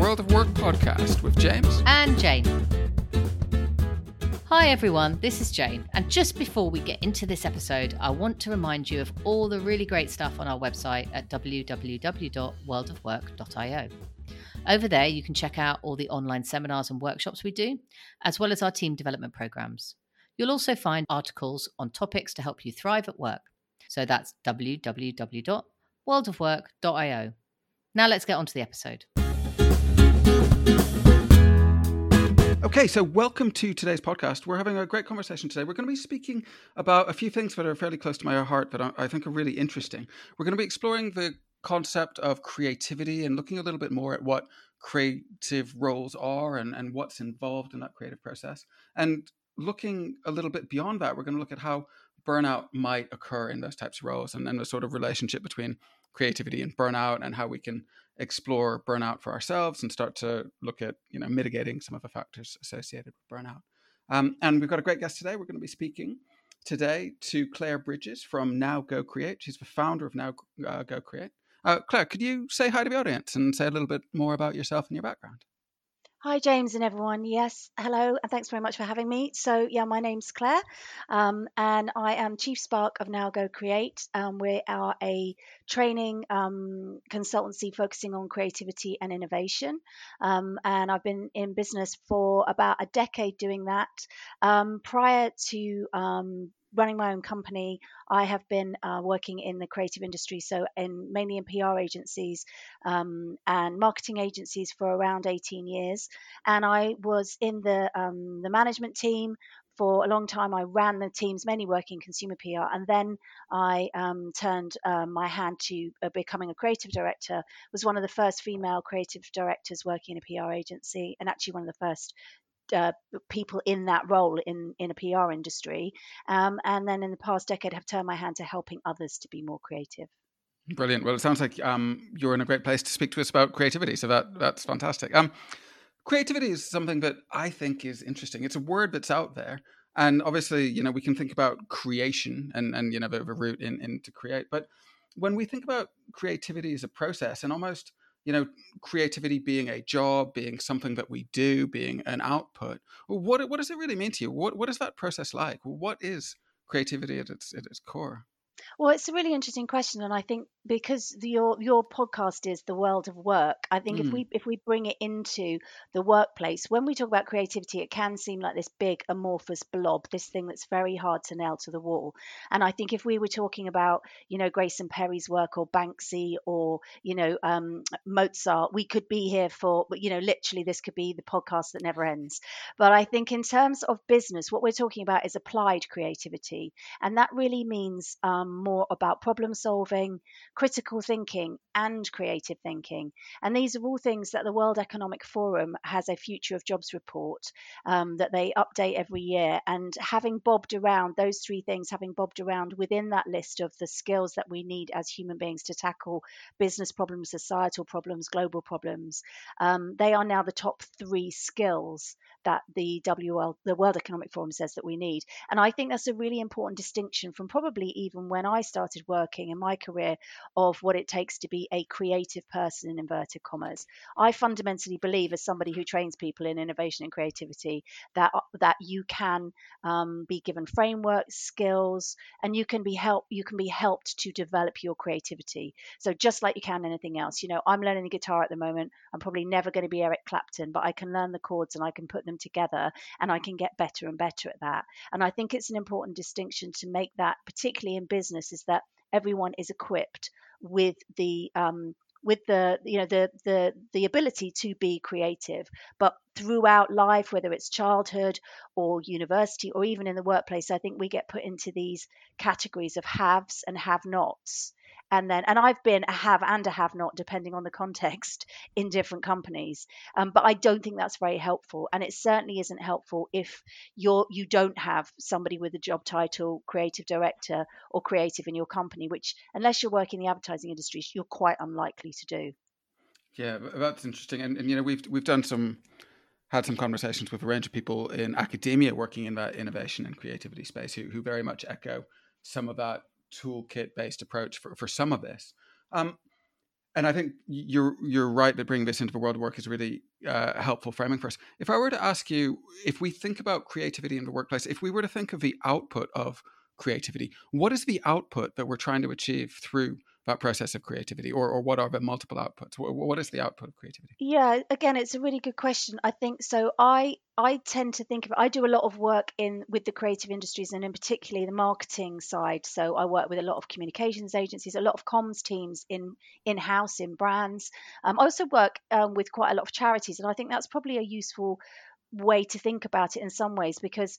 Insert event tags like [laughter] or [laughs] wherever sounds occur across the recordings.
World of Work podcast with James and Jane. Hi everyone, this is Jane, and just before we get into this episode, I want to remind you of all the really great stuff on our website at www.worldofwork.io. Over there, you can check out all the online seminars and workshops we do, as well as our team development programs. You'll also find articles on topics to help you thrive at work. So that's www.worldofwork.io. Now let's get on to the episode. Okay, so welcome to today's podcast. We're having a great conversation today. We're going to be speaking about a few things that are fairly close to my heart that I think are really interesting. We're going to be exploring the concept of creativity and looking a little bit more at what creative roles are and, and what's involved in that creative process. And looking a little bit beyond that, we're going to look at how burnout might occur in those types of roles and then the sort of relationship between creativity and burnout and how we can explore burnout for ourselves and start to look at you know mitigating some of the factors associated with burnout. Um, and we've got a great guest today. We're going to be speaking today to claire bridges from now go create. She's the founder of now uh, go create. Uh, Claire, could you say hi to the audience and say a little bit more about yourself and your background? Hi, James and everyone. Yes, hello, and thanks very much for having me. So, yeah, my name's Claire, um, and I am Chief Spark of Now Go Create. Um, we are a training um, consultancy focusing on creativity and innovation, um, and I've been in business for about a decade doing that. Um, prior to um, running my own company, I have been uh, working in the creative industry, so in mainly in PR agencies um, and marketing agencies for around 18 years. And I was in the um, the management team for a long time. I ran the teams, mainly working consumer PR, and then I um, turned uh, my hand to uh, becoming a creative director. Was one of the first female creative directors working in a PR agency, and actually one of the first uh, people in that role in in a PR industry, um, and then in the past decade have turned my hand to helping others to be more creative. Brilliant. Well, it sounds like um, you're in a great place to speak to us about creativity. So that that's fantastic. Um, creativity is something that I think is interesting. It's a word that's out there, and obviously, you know, we can think about creation and and you know the, the root in, in to create, but when we think about creativity as a process and almost you know creativity being a job being something that we do being an output what what does it really mean to you? What what is that process like? What is creativity at its at its core? Well, it's a really interesting question, and I think because the, your your podcast is the world of work, I think mm. if we if we bring it into the workplace, when we talk about creativity, it can seem like this big amorphous blob, this thing that's very hard to nail to the wall. And I think if we were talking about, you know, Grayson Perry's work or Banksy or you know um, Mozart, we could be here for, you know, literally this could be the podcast that never ends. But I think in terms of business, what we're talking about is applied creativity, and that really means um, more about problem solving, critical thinking, and creative thinking. And these are all things that the World Economic Forum has a Future of Jobs report um, that they update every year. And having bobbed around those three things, having bobbed around within that list of the skills that we need as human beings to tackle business problems, societal problems, global problems, um, they are now the top three skills that the WL, the World Economic Forum says that we need. And I think that's a really important distinction from probably even when I started working in my career of what it takes to be a creative person in inverted commas. I fundamentally believe, as somebody who trains people in innovation and creativity, that uh, that you can um, be given frameworks, skills, and you can be help you can be helped to develop your creativity. So just like you can anything else, you know, I'm learning the guitar at the moment. I'm probably never going to be Eric Clapton, but I can learn the chords and I can put them together, and I can get better and better at that. And I think it's an important distinction to make that, particularly in business, is that everyone is equipped with the um, with the you know the the the ability to be creative. But throughout life whether it's childhood or university or even in the workplace i think we get put into these categories of haves and have nots and then and i've been a have and a have not depending on the context [laughs] in different companies. Um, but i don't think that's very helpful. And it certainly isn't helpful if you're you don't have somebody with a job title creative director or creative in your company which unless you're working in the advertising industry you're quite unlikely to do. Yeah that's interesting. And, and you know we've we've done some had some conversations with a range of people in academia working in that innovation and creativity space who, who very much echo some of that toolkit based approach for, for some of this. Um, and I think you're you're right that bringing this into the world of work is really uh, helpful framing for us. If I were to ask you, if we think about creativity in the workplace, if we were to think of the output of creativity, what is the output that we're trying to achieve through that process of creativity, or or what are the multiple outputs? What, is the output of creativity? Yeah, again, it's a really good question. I think so. I I tend to think of I do a lot of work in with the creative industries and in particularly the marketing side. So I work with a lot of communications agencies, a lot of comms teams in in house in brands. Um, I also work um, with quite a lot of charities, and I think that's probably a useful way to think about it in some ways because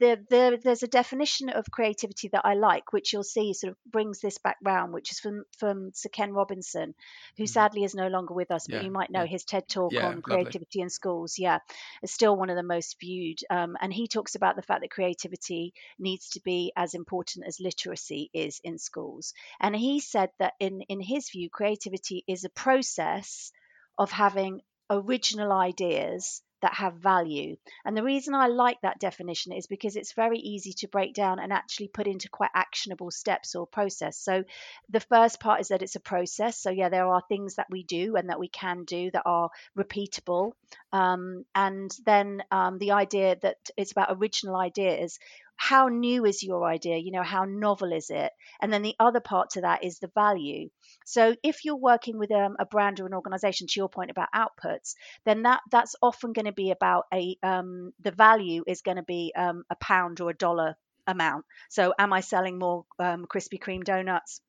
the, the, there's a definition of creativity that I like, which you'll see sort of brings this back round, which is from, from Sir Ken Robinson, who mm-hmm. sadly is no longer with us, but yeah, you might know yeah. his TED talk yeah, on creativity lovely. in schools. Yeah, it's still one of the most viewed. Um, and he talks about the fact that creativity needs to be as important as literacy is in schools. And he said that in, in his view, creativity is a process of having original ideas that have value. And the reason I like that definition is because it's very easy to break down and actually put into quite actionable steps or process. So the first part is that it's a process. So, yeah, there are things that we do and that we can do that are repeatable. Um, and then um, the idea that it's about original ideas how new is your idea? You know how novel is it? And then the other part to that is the value. So if you're working with um, a brand or an organization to your point about outputs then that that's often going to be about a um, the value is going to be um, a pound or a dollar amount. So am i selling more um, krispy kreme donuts?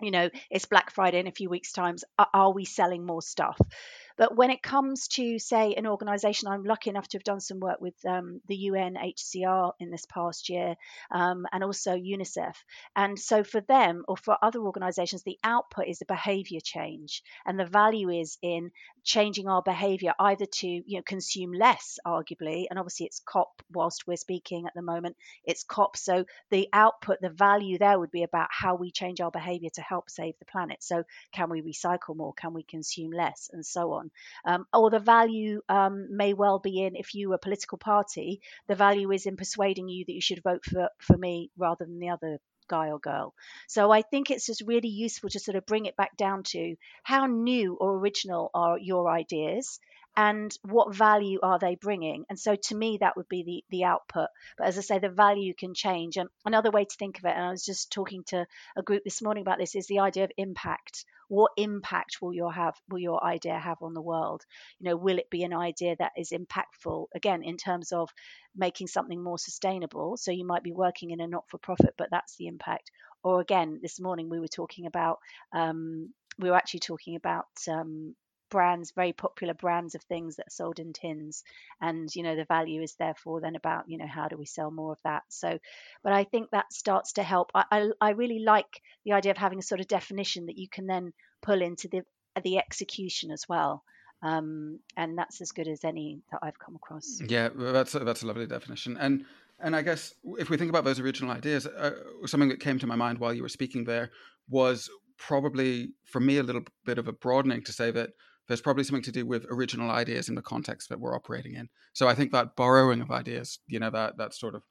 You know it's black friday in a few weeks times. Are we selling more stuff but when it comes to, say, an organisation, I'm lucky enough to have done some work with um, the UNHCR in this past year um, and also UNICEF. And so for them or for other organisations, the output is the behaviour change. And the value is in changing our behaviour either to you know consume less, arguably, and obviously it's COP whilst we're speaking at the moment, it's COP. So the output, the value there would be about how we change our behaviour to help save the planet. So can we recycle more? Can we consume less? And so on. Um, or the value um, may well be in if you are a political party, the value is in persuading you that you should vote for, for me rather than the other guy or girl. So I think it's just really useful to sort of bring it back down to how new or original are your ideas and what value are they bringing? And so to me that would be the the output. But as i say the value can change. And another way to think of it and i was just talking to a group this morning about this is the idea of impact. What impact will your have will your idea have on the world? You know will it be an idea that is impactful again in terms of making something more sustainable? So you might be working in a not for profit but that's the impact. Or again this morning we were talking about um, we were actually talking about um, brands, very popular brands of things that are sold in tins. And, you know, the value is therefore then about, you know, how do we sell more of that? So, but I think that starts to help. I, I, I really like the idea of having a sort of definition that you can then pull into the, the execution as well. Um, and that's as good as any that I've come across. Yeah, that's a, that's a lovely definition. And and I guess if we think about those original ideas, uh, something that came to my mind while you were speaking there was probably for me a little bit of a broadening to say that there's probably something to do with original ideas in the context that we're operating in. So I think that borrowing of ideas, you know, that that sort of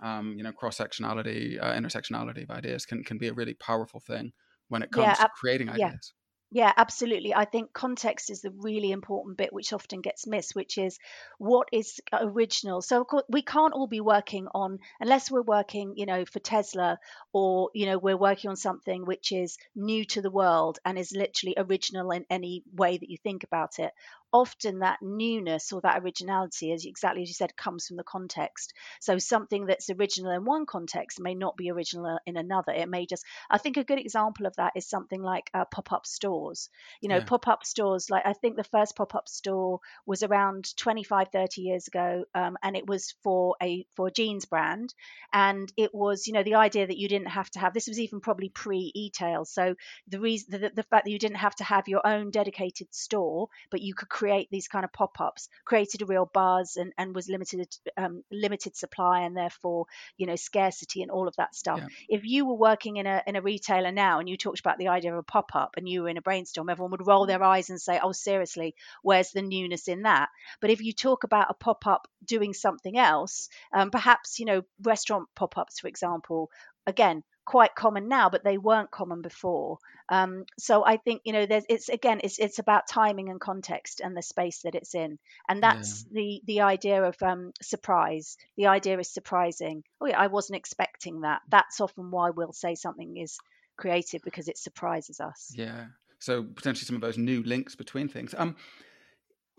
um, you know cross sectionality, uh, intersectionality of ideas can can be a really powerful thing when it comes yeah, to creating ideas. Yeah, absolutely. I think context is the really important bit, which often gets missed, which is what is original. So, of course, we can't all be working on, unless we're working, you know, for Tesla or, you know, we're working on something which is new to the world and is literally original in any way that you think about it often that newness or that originality, as exactly as you said, comes from the context. So something that's original in one context may not be original in another. It may just, I think a good example of that is something like uh, pop up stores. You know, yeah. pop up stores, like I think the first pop up store was around 25, 30 years ago, um, and it was for a for a jeans brand, and it was you know the idea that you didn't have to have this was even probably pre e-tail. So the reason the, the fact that you didn't have to have your own dedicated store, but you could create these kind of pop-ups created a real buzz and, and was limited um, limited supply and therefore you know scarcity and all of that stuff yeah. if you were working in a in a retailer now and you talked about the idea of a pop-up and you were in a brainstorm everyone would roll their eyes and say oh seriously where's the newness in that but if you talk about a pop-up doing something else um, perhaps you know restaurant pop-ups for example again quite common now, but they weren't common before. Um, so I think you know, there's it's again, it's it's about timing and context and the space that it's in, and that's yeah. the the idea of um, surprise. The idea is surprising. Oh yeah, I wasn't expecting that. That's often why we'll say something is creative because it surprises us. Yeah. So potentially some of those new links between things. Um,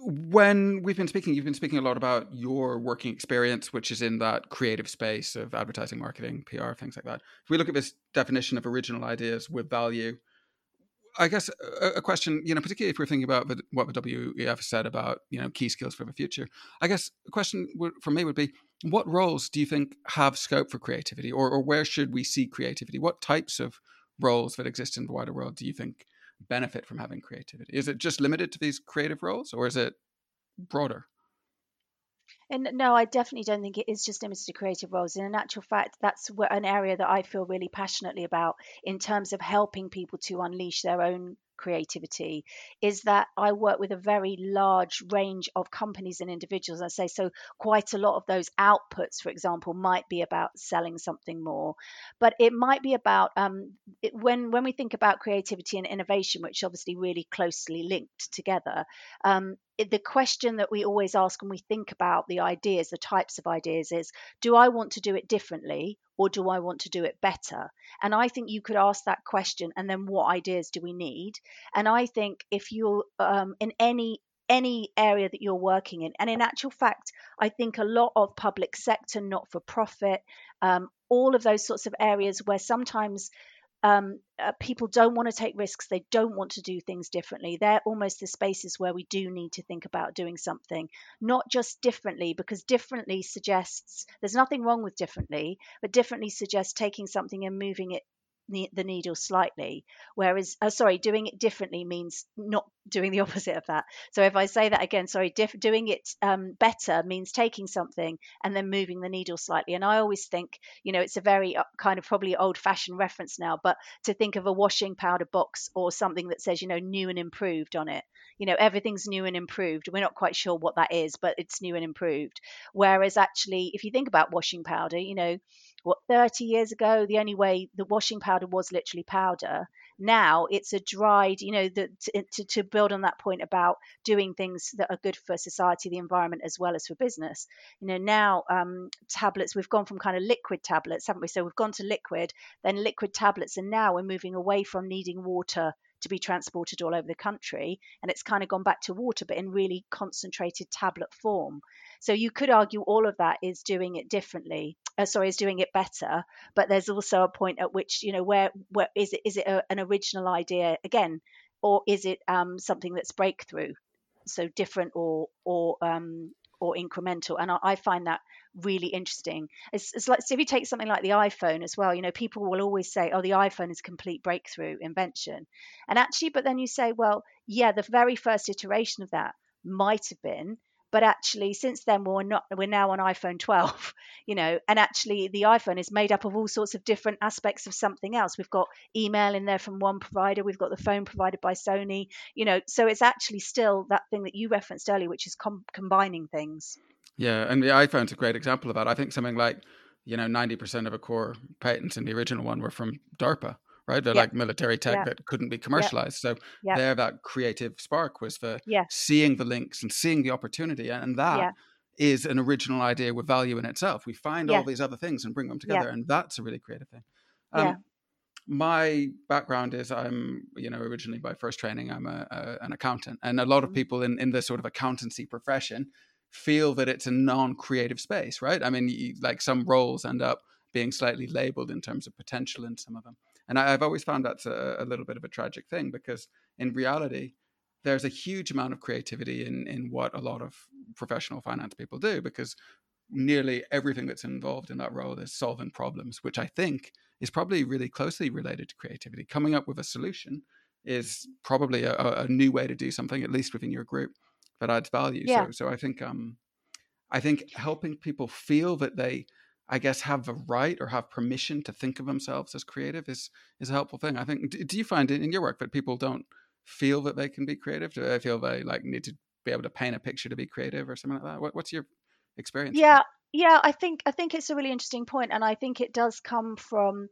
when we've been speaking, you've been speaking a lot about your working experience, which is in that creative space of advertising, marketing, PR, things like that. If we look at this definition of original ideas with value, I guess a, a question, you know, particularly if we're thinking about the, what the WEF said about, you know, key skills for the future, I guess a question for me would be, what roles do you think have scope for creativity, or, or where should we see creativity? What types of roles that exist in the wider world do you think benefit from having creativity? Is it just limited to these creative roles or is it broader? And no, I definitely don't think it is just limited to creative roles. In actual fact, that's an area that I feel really passionately about in terms of helping people to unleash their own creativity is that I work with a very large range of companies and individuals. I say so quite a lot of those outputs, for example, might be about selling something more, but it might be about um, it, when when we think about creativity and innovation, which obviously really closely linked together. Um, the question that we always ask when we think about the ideas, the types of ideas, is do I want to do it differently or do I want to do it better? And I think you could ask that question and then what ideas do we need? And I think if you're um, in any any area that you're working in. And in actual fact, I think a lot of public sector, not for profit, um, all of those sorts of areas where sometimes um, uh, people don't want to take risks. They don't want to do things differently. They're almost the spaces where we do need to think about doing something, not just differently, because differently suggests there's nothing wrong with differently, but differently suggests taking something and moving it the needle slightly whereas uh, sorry doing it differently means not doing the [laughs] opposite of that. So if i say that again sorry diff- doing it um, better means taking something and then moving the needle slightly. And i always think you know it's a very uh, kind of probably old fashioned reference now but to think of a washing powder box or something that says you know new and improved on it. You know everything's new and improved. We're not quite sure what that is but it's new and improved. Whereas actually if you think about washing powder you know what 30 years ago the only way the washing powder was literally powder now it's a dried you know to, to, to, build on that point about doing things that are good for society the environment as well as for business you know now um, tablets we've gone from kind of liquid tablets haven't we so we've gone to liquid then liquid tablets and now we're moving away from needing water to be transported all over the country. And it's kind of gone back to water, but in really concentrated tablet form. So you could argue all of that is doing it differently. Uh, sorry, is doing it better. But there's also a point at which you know where where is it is it a, an original idea again, or is it um, something that's breakthrough? So different or or um, or incremental. And I, I find that really interesting. It's, it's, like so if you take something like the iPhone as well, you know, people will always say, "Oh, the iPhone is complete breakthrough invention," and actually, but then you say, "Well, yeah, the very first iteration of that might have been." But actually since then we're not we're now on iphone 12 [laughs] you know and actually the iphone is made up of all sorts of different aspects of something else. We've got email in there from one provider we've got the phone provided by sony you know so it's actually still that thing that you referenced earlier which is com- combining things. Yeah and the iphone's a great example of that. I think something like you know 90% of a core patents in the original one were from darpa right? They're yeah. like military tech yeah. that couldn't be commercialized. Yeah. So there, that creative spark was for seeing the links and seeing the opportunity, and that is an original idea with value in itself. We find all these other things and bring them together, and that's a really creative thing. Um, my background is I'm, you know, originally by first training, I'm a, a an accountant, and a lot of mm-hmm. people in in the sort of accountancy profession feel that it's a non-creative space, right? I mean, you, like some roles end up being slightly labeled in terms of potential in some of them. And I, have always found that's a, a, little bit of a tragic thing because in reality, there's a huge amount of creativity in, in what a lot of professional finance people do because nearly everything that's involved in that role is solving problems, which I think is probably really closely related to creativity. Coming up with a solution is probably a, a new way to do something, at least within your group, that adds value. Yeah. So, so I think um, I think helping people feel that they I guess, have the right or have permission to think of themselves as creative is is a helpful thing. I think. Do, you find in your work that people don't feel that they can be creative? Do they feel they like need to be able to paint a picture to be creative or something like that? What, what's your experience? Yeah, yeah. I think I think it's a really interesting point, and I think it does come from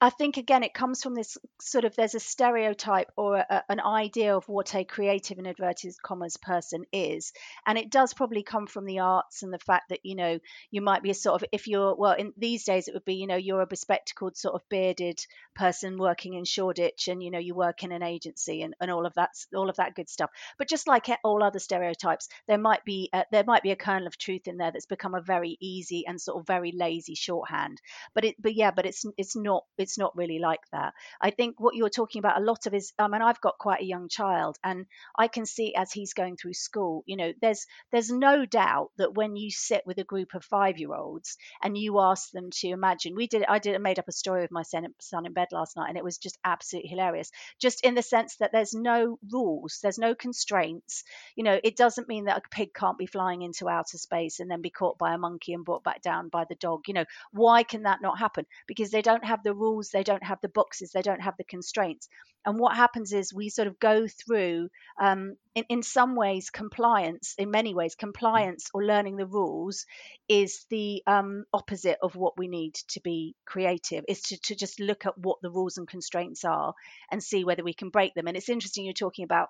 I think again it comes from this sort of there's a stereotype or a, an idea of what a creative and inverted commas person is, and it does probably come from the arts and the fact that you know you might be a sort of if you're well in these days it would be you know you're a bespectacled sort of bearded person working in Shoreditch and you know you work in an agency and, and all of that all of that good stuff. But just like all other stereotypes, there might be a, there might be a kernel of truth in there that's become a very easy and sort of very lazy shorthand. But it but yeah, but it's it's not it's not really like that. I think what you're talking about a lot of is, I mean, I've got quite a young child, and I can see as he's going through school, you know, there's there's no doubt that when you sit with a group of five year olds and you ask them to imagine, we did, I did, I made up a story with my son in bed last night, and it was just absolutely hilarious. Just in the sense that there's no rules, there's no constraints. You know, it doesn't mean that a pig can't be flying into outer space and then be caught by a monkey and brought back down by the dog. You know, why can that not happen? Because they don't have the rules they don't have the boxes, they don't have the constraints. And what happens is we sort of go through, um, in, in some ways, compliance, in many ways, compliance or learning the rules is the um, opposite of what we need to be creative, is to, to just look at what the rules and constraints are and see whether we can break them. And it's interesting you're talking about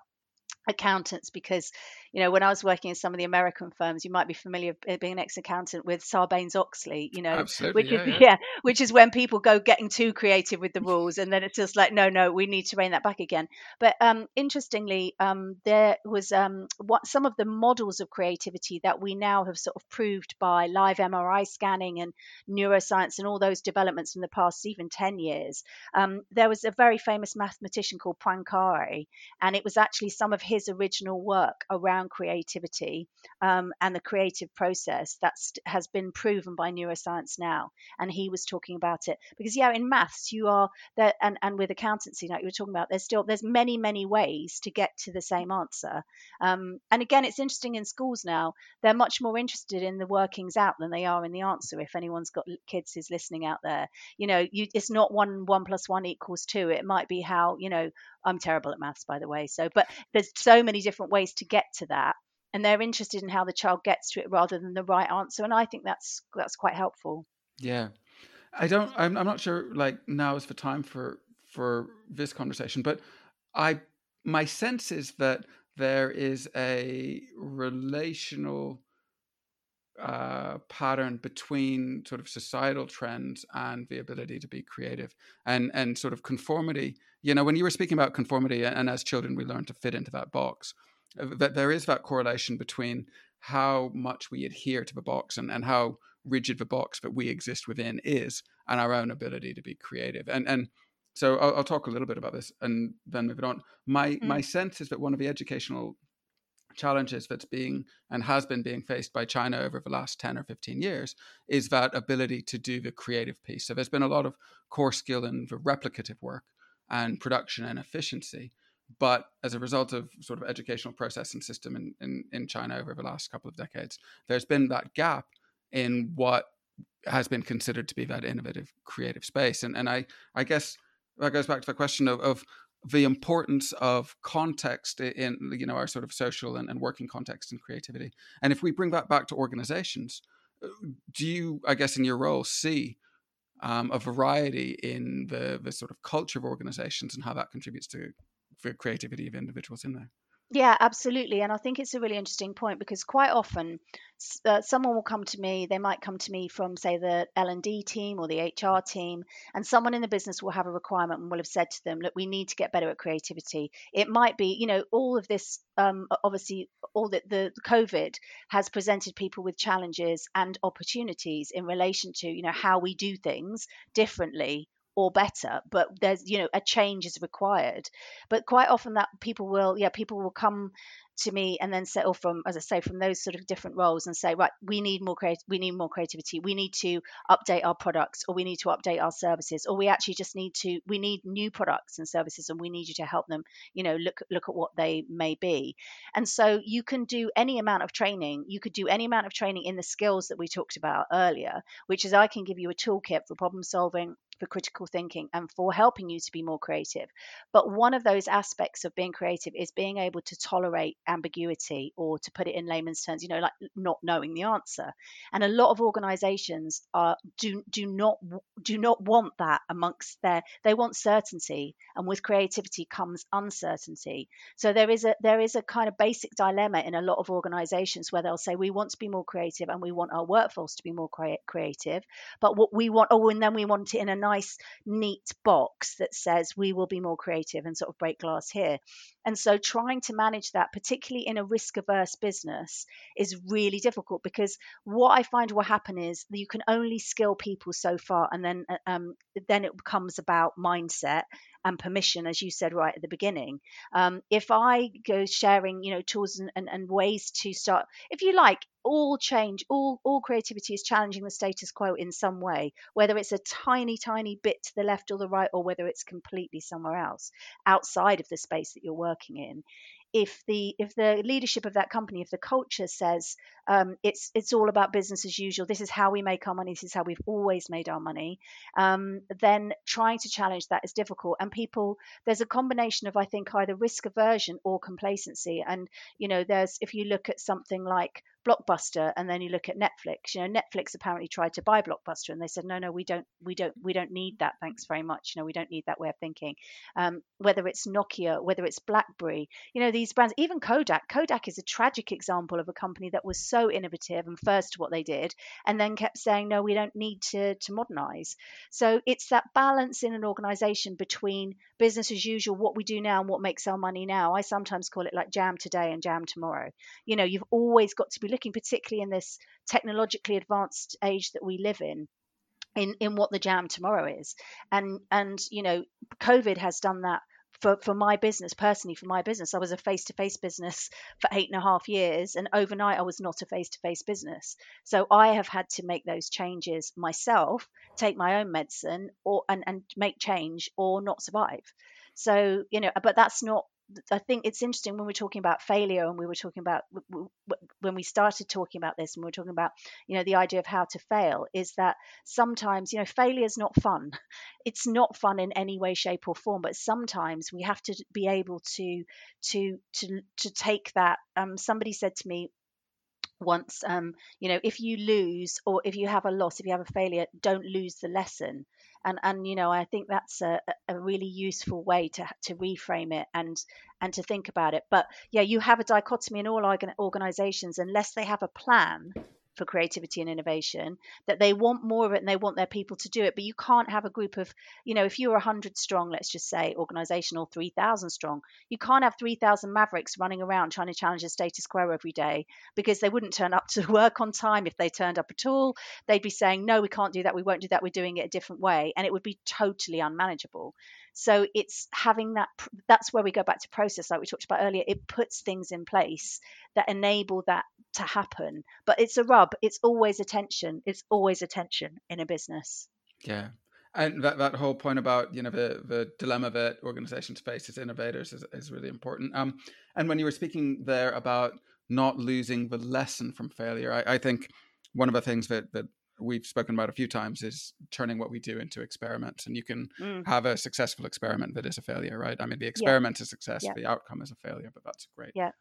accountants because you know when i was working in some of the american firms you might be familiar with being an ex-accountant with sarbanes-oxley you know Absolutely, which yeah, is yeah. [laughs] yeah which is when people go getting too creative with the rules and then it's just like no no we need to rein that back again but um, interestingly um, there was um, what some of the models of creativity that we now have sort of proved by live mri scanning and neuroscience and all those developments in the past even 10 years um, there was a very famous mathematician called poincare and it was actually some of his his original work around creativity um, and the creative process that has been proven by neuroscience now. And he was talking about it because, yeah, in maths, you are there, and, and with accountancy, like you were talking about, there's still there's many many ways to get to the same answer. Um, and again, it's interesting in schools now; they're much more interested in the workings out than they are in the answer. If anyone's got kids who's listening out there, you know, you, it's not one one plus one equals two. It might be how you know I'm terrible at maths, by the way. So, but there's so many different ways to get to that, and they're interested in how the child gets to it rather than the right answer. And I think that's that's quite helpful. Yeah, I don't. I'm, I'm not sure. Like now is the time for for this conversation, but I my sense is that there is a relational uh, pattern between sort of societal trends and the ability to be creative and and sort of conformity you know when you were speaking about conformity and as children we learn to fit into that box uh, that there is that correlation between how much we adhere to the box and, and how rigid the box that we exist within is and our own ability to be creative and and so I'll, I'll talk a little bit about this and then move it on my mm. my sense is that one of the educational challenges that's being and has been being faced by China over the last 10 or 15 years is that ability to do the creative piece. So there's been a lot of core skill in the replicative work and production and efficiency. But as a result of sort of educational process and system in, in, in China over the last couple of decades, there's been that gap in what has been considered to be that innovative creative space. And and I I guess that goes back to the question of, of the importance of context in you know our sort of social and, and, working context and creativity and if we bring that back to organizations uh, do you i guess in your role see um, a variety in the the sort of culture of organizations and how that contributes to the creativity of individuals in there yeah, absolutely. And I think it's a really interesting point because quite often uh, someone will come to me, they might come to me from say the L&D team or the HR team and someone in the business will have a requirement and will have said to them, look, we need to get better at creativity. It might be, you know, all of this um, obviously all that the COVID has presented people with challenges and opportunities in relation to, you know, how we do things differently or better but there's you know a change is required. But quite often that people will yeah people will come to me and then settle from as i say from those sort of different roles and say right we need more create we need more creativity. We need to update our products or we need to update our services or we actually just need to we need new products and services and we need you to help them you know look look at what they may be. And so you can do any amount of training. You could do any amount of training in the skills that we talked about earlier which is i can give you a toolkit for problem solving for critical thinking and for helping you to be more creative. But one of those aspects of being creative is being able to tolerate ambiguity or to put it in layman's terms, you know, like not knowing the answer. And a lot of organizations are do do not do not want that amongst their they want certainty and with creativity comes uncertainty. So there is a there is a kind of basic dilemma in a lot of organizations where they'll say we want to be more creative and we want our workforce to be more crea- creative, but what we want oh and then we want it in a nice neat box that says we will be more creative and sort of break glass here. And so trying to manage that, particularly in a risk averse business, is really difficult because what I find will happen is you can only skill people so far, and then uh, um, then it becomes about mindset and permission, as you said right at the beginning. Um, if I go sharing, you know, tools and, and, and ways to start, if you like, all change, all all creativity is challenging the status quo in some way, whether it's a tiny, tiny bit to the left or the right, or whether it's completely somewhere else outside of the space that you're working in. If the if the leadership of that company if the culture says um, it's it's all about business as usual this is how we make our money this is how we've always made our money um, then trying to challenge that is difficult. And people there's a combination of i think either risk aversion or complacency. And you know there's if you look at something like Blockbuster and then you look at Netflix. You know, Netflix apparently tried to buy Blockbuster and they said, no, no, we don't, we don't, we don't need that. Thanks very much. You know, we don't need that way of thinking. Um, whether it's Nokia, whether it's BlackBerry, you know, these brands, even Kodak. Kodak is a tragic example of a company that was so innovative and first to what they did, and then kept saying, no, we don't need to to modernize. So it's that balance in an organization between business as usual, what we do now and what makes our money now. I sometimes call it like jam today and jam tomorrow. You know, you've always got to be looking, particularly in this technologically advanced age that we live in, in in what the jam tomorrow is. And and you know, COVID has done that for, for my business personally for my business. I was a face-to-face business [laughs] for eight and a half years and overnight i was not a face-to-face business. So i have had to make those changes myself take my own medicine or and, and make change or not survive. So you know but that's not I think it's interesting when we're talking about failure and we were talking about when we started talking about this and we are talking about you know the idea of how to fail is that sometimes you know failure is not fun. [laughs] It's not fun in any way shape or form but sometimes we have to be able to to to to take that. Um somebody said to me once um you know if you lose or if you have a loss if you have a failure don't lose the lesson and and you know I think that's a, a really useful way to to reframe it and and to think about it. But yeah, you have a dichotomy in all organizations unless they have a plan for creativity and innovation that they want more of it and they want their people to do it. But you can't have a group of you know if you're 100 strong let's just say organizational 3000 strong you can't have 3000 mavericks running around trying to challenge the status quo every day because they wouldn't turn up to [laughs] work on time if they turned up at all. They'd be saying no we can't do that. We won't do that. We're doing it a different way. And it would be totally unmanageable. So it's having that, that's where we go back to process, like we talked about earlier. It puts things in place that enable that to happen. But it's a rub, it's always attention. It's always attention in a business. Yeah. And that, that whole point about you know the, the dilemma that organizations face as innovators is, is really important. Um, and when you were speaking there about not losing the lesson from failure, I, I think one of the things that, that we've spoken about a few times is turning what we do into experiments and you can mm. have a successful experiment that is a failure right i mean the experiment yeah. is success yeah. the outcome is a failure but that's great yeah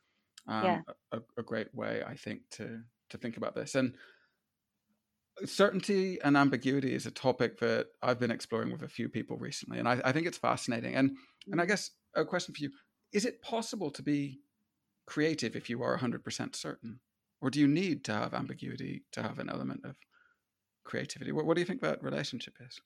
um, yeah. A, a, great way i think to to think about this and certainty and ambiguity is a topic that i've been exploring with a few people recently and i, I think it's fascinating and and i mm. guess a question for you is it possible to be creative if you are 100% certain or do you need to have ambiguity to have an element of creativity. What, what do you think that relationship is?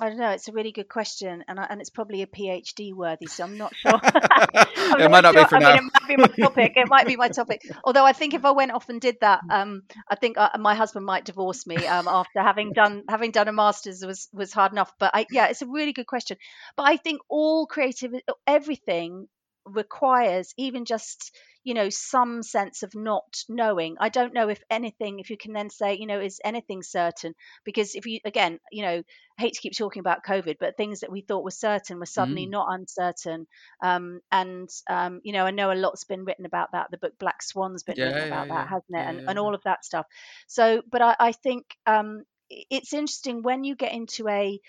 I don't know. It's a really good question, and I, and it's probably a PhD worthy, so I'm not [laughs] sure. [laughs] I'm it might not sure. be for I now. Mean, it might be my topic. It might be my topic. [laughs] Although I think if I went off and did that, um, I think uh, my husband might divorce me um, after having done having done a master's was was hard enough. But I, yeah, it's a really good question. But I think all creative, everything requires even just you know some sense of not knowing. I don't know if anything if you can then say you know is anything certain? Because if you again you know I hate to keep talking about covid but things that we thought were certain were suddenly mm. not uncertain. Um, and um, you know i know a lot's been written about that. The book black swan's been yeah, written about yeah, that hasn't it? Yeah, and, and all of that stuff. So but i, I think um, it's interesting when you get into a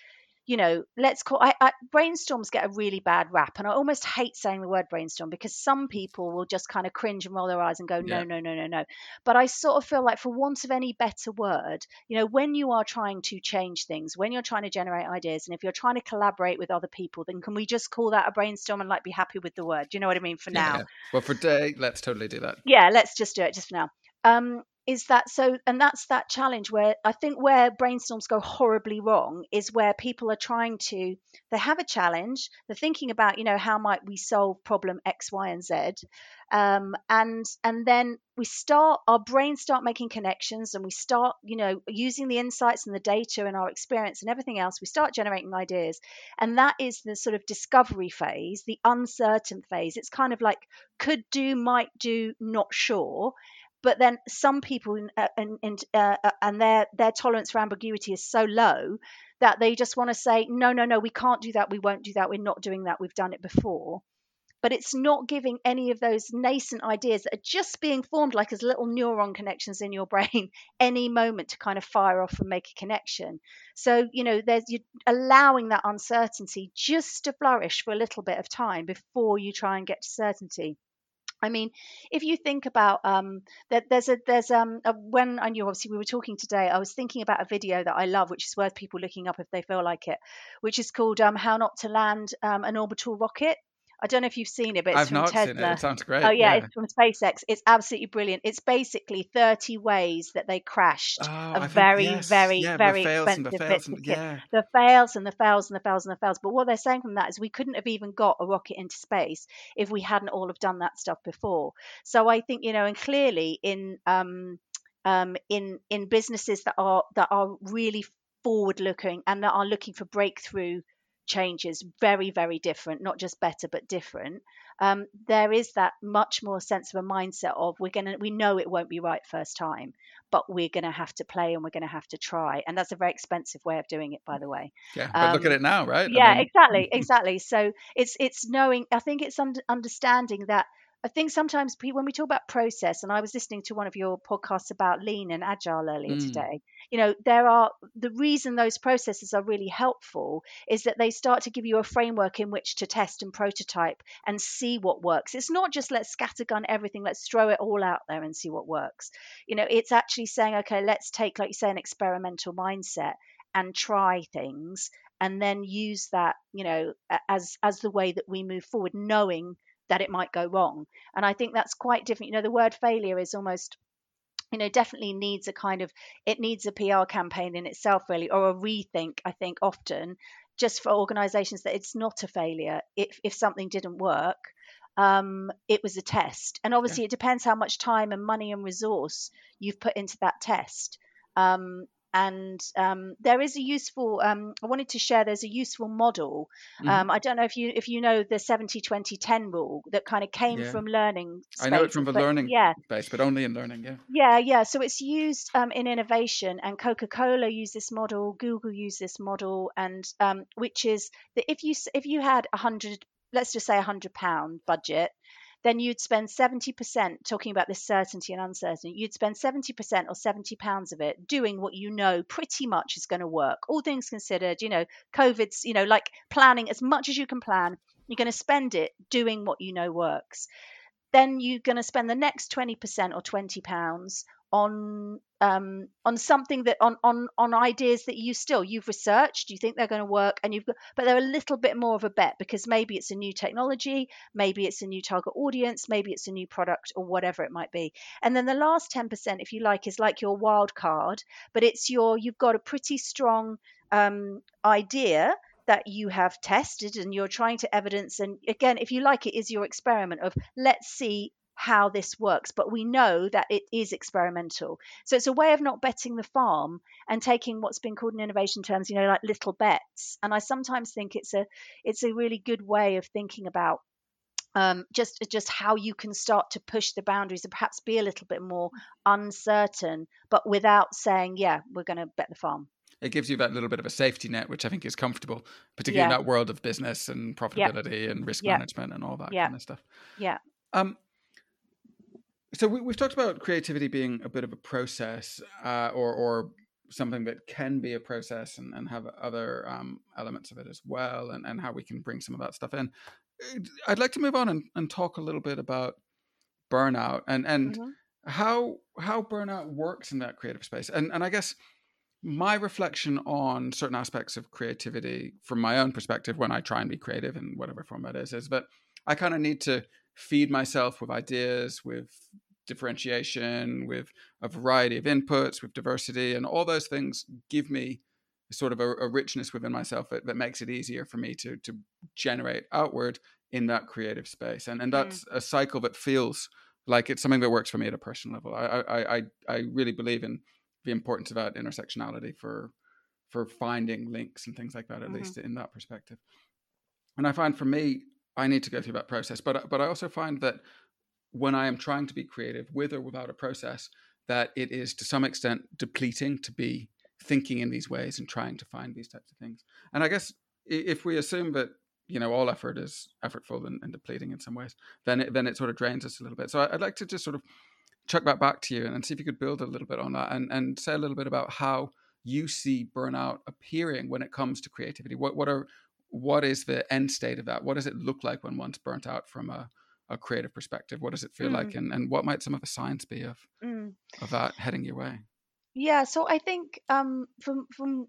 you know, let's call I, I, brainstorms get a really bad rap, and I almost hate saying the word brainstorm because some people will just kind of cringe and roll their eyes and go, no, yeah. no, no, no, no. But I sort of feel like, for want of any better word, you know, when you are trying to change things, when you're trying to generate ideas, and if you're trying to collaborate with other people, then can we just call that a brainstorm and like be happy with the word? Do you know what I mean? For now. Yeah. Well, for today, let's totally do that. Yeah, let's just do it just for now. Um, is that so and that's that challenge where i think where brainstorms go horribly wrong is where people are trying to they have a challenge they're thinking about you know how might we solve problem x y and z um, and and then we start our brains start making connections and we start you know using the insights and the data and our experience and everything else we start generating ideas. And that is the sort of discovery phase the uncertain phase. It's kind of like could do might do not sure but then some people uh, and and, uh, uh, and their their tolerance for ambiguity is so low that they just want to say no no no we can't do that we won't do that we're not doing that we've done it before. But it's not giving any of those nascent ideas that are just being formed like as little neuron connections in your [laughs] brain any moment to kind of fire off and make a connection. So you know there's you're allowing that uncertainty just to flourish for a little bit of time before you try and get to certainty I mean, if you think about um, that, there's a there's um a, when I knew obviously we were talking today, I was thinking about a video that I love, which is worth people looking up if they feel like it, which is called um, "How Not to Land um, an Orbital Rocket." I don't know if you've seen it, but it's I've from Tesla. It. it sounds great. Oh yeah, yeah, it's from SpaceX. It's absolutely brilliant. It's basically 30 ways that they crashed oh, a very, yes. very, yeah, very the expensive bits and. Yeah. The fails and the fails and the fails and the fails. But what they're saying from that is we couldn't have even got a rocket into space if we hadn't all have done that stuff before. So I think you know, and clearly in um, um, in in businesses that are that are really forward looking and that are looking for breakthrough changes very very different not just better but different um, there is that much more sense of a mindset of we're gonna we know it won't be right first time but we're gonna have to play and we're gonna have to try. And that's a very expensive way of doing it by the way. Yeah but um, look at um, it now right? Yeah I mean... exactly [laughs] exactly. So it's it's knowing i think it's under, understanding that I think sometimes when we talk about process, and I was listening to one of your podcasts about lean and agile earlier mm. today, you know, there are the reason those processes are really helpful is that they start to give you a framework in which to test and prototype and see what works. It's not just let's scattergun everything, let's throw it all out there and see what works. You know, it's actually saying, okay, let's take, like you say, an experimental mindset and try things and then use that you know as as the way that we move forward knowing that it might go wrong. And I think that's quite different. You know, the word failure is almost you know definitely needs a kind of it needs a PR campaign in itself really or a rethink I think often just for organizations that it's not a failure if if something didn't work um, it was a test and obviously yeah. it depends how much time and money and resource you've put into that test um, and um, there is a useful um, i wanted to share there's a useful model mm-hmm. um, i don't know if you if you know the 70 20 10 rule that kind of came yeah. from learning spaces, i know it from the learning yeah base but only in learning yeah yeah yeah so it's used um, in innovation and coca-cola use this model google use this model and um, which is that if you if you had a hundred let's just say a hundred pound budget then you'd spend 70% talking about this certainty and uncertainty. You'd spend 70% or 70 pounds of it doing what you know pretty much is going to work. All things considered, you know, COVID's, you know, like planning as much as you can plan. You're going to spend it doing what you know works. Then you're going to spend the next 20% or 20 pounds on um, on something that on on on ideas that you still you've researched you think they're going to work and you've got but they're a little bit more of a bet because maybe it's a new technology maybe it's a new target audience maybe it's a new product or whatever it might be. And then the last 10% if you like is like your wild card but it's your you've got a pretty strong um, idea that you have tested and you're trying to evidence and again if you like it is your experiment of let's see how this works, but we know that it is experimental. So it's a way of not betting the farm and taking what's been called in innovation terms, you know, like little bets. And I sometimes think it's a it's a really good way of thinking about um, just just how you can start to push the boundaries and perhaps be a little bit more uncertain, but without saying, yeah, we're going to bet the farm it gives you that little bit of a safety net, which I think is comfortable, particularly yeah. in that world of business and profitability yeah. and risk yeah. management and all that kind of stuff. Yeah. Um, so we, have talked about creativity being a bit of a process, uh, or or something that can be a process and, and have other um, elements of it as well, and, and how we can bring some of that stuff in. I'd like to move on and, and talk a little bit about burnout and and mm-hmm. how how burnout works in that creative space. And and I guess my reflection on certain aspects of creativity from my own perspective when I try and be creative in whatever form that is is that I kind of need to feed myself with ideas, with differentiation, with a variety of inputs, with diversity, and all those things give me sort of a, a richness within myself that, that, makes it easier for me to to generate outward in that creative space. And and mm. that's mm. a cycle that feels like it's something that works for me at a personal level. I I I, I really believe in the importance of that intersectionality for for finding links and things like that, at mm-hmm. least in that perspective. And I find for me, I need to go through that process. But but I also find that when I am trying to be creative, with or without a process, that it is to some extent depleting to be thinking in these ways and trying to find these types of things. And I guess if we assume that you know all effort is effortful and, and depleting in some ways, then it, then it sort of drains us a little bit. So I'd like to just sort of chuck that back to you and see if you could build a little bit on that and, and say a little bit about how you see burnout appearing when it comes to creativity. What what are what is the end state of that? What does it look like when one's burnt out from a, a creative perspective? What does it feel mm. like? And, and what might some of the science be of mm. of that heading your way? Yeah, so I think um, from from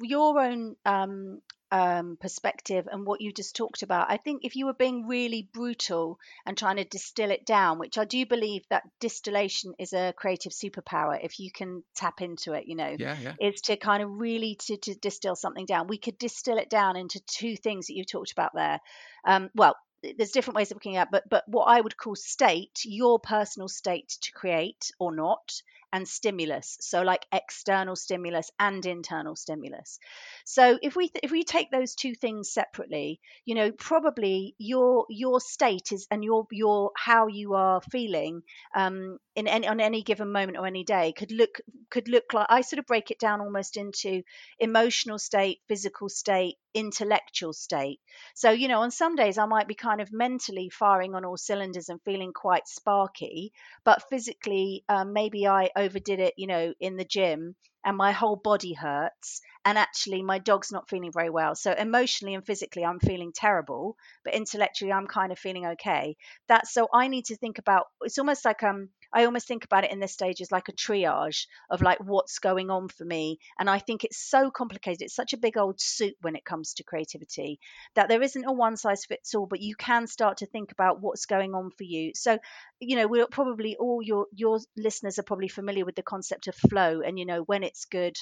your own um, um, perspective and what you just talked about, I think if you were being really brutal and trying to distill it down, which I do believe that distillation is a creative superpower, if you can tap into it, you know, yeah, yeah. is to kind of really to, to distill something down. We could distill it down into two things that you talked about there. Um, well, there's different ways of looking at, but but what I would call state, your personal state to create or not, and stimulus. So like external stimulus and internal stimulus. So if we th- if we take those two things separately you know probably your your state is and your your how you are feeling um in any on any given moment or any day could look could look like I sort of break it down almost into emotional state physical state intellectual state. So you know on some days I might be kind of mentally firing on all cylinders and feeling quite sparky but physically um, maybe I overdid it, you know, in the gym and my whole body hurts and actually my dog's not feeling very well. So emotionally and physically i'm feeling terrible but intellectually i'm kind of feeling okay. That's so i need to think about it's almost like um i almost think about it in this stage as like a triage of like what's going on for me. And i think it's so complicated. It's such a big old soup when it comes to creativity that there isn't a one size fits all but you can start to think about what's going on for you. So you know we're probably all your your listeners are probably familiar with the concept of flow and you know when it's good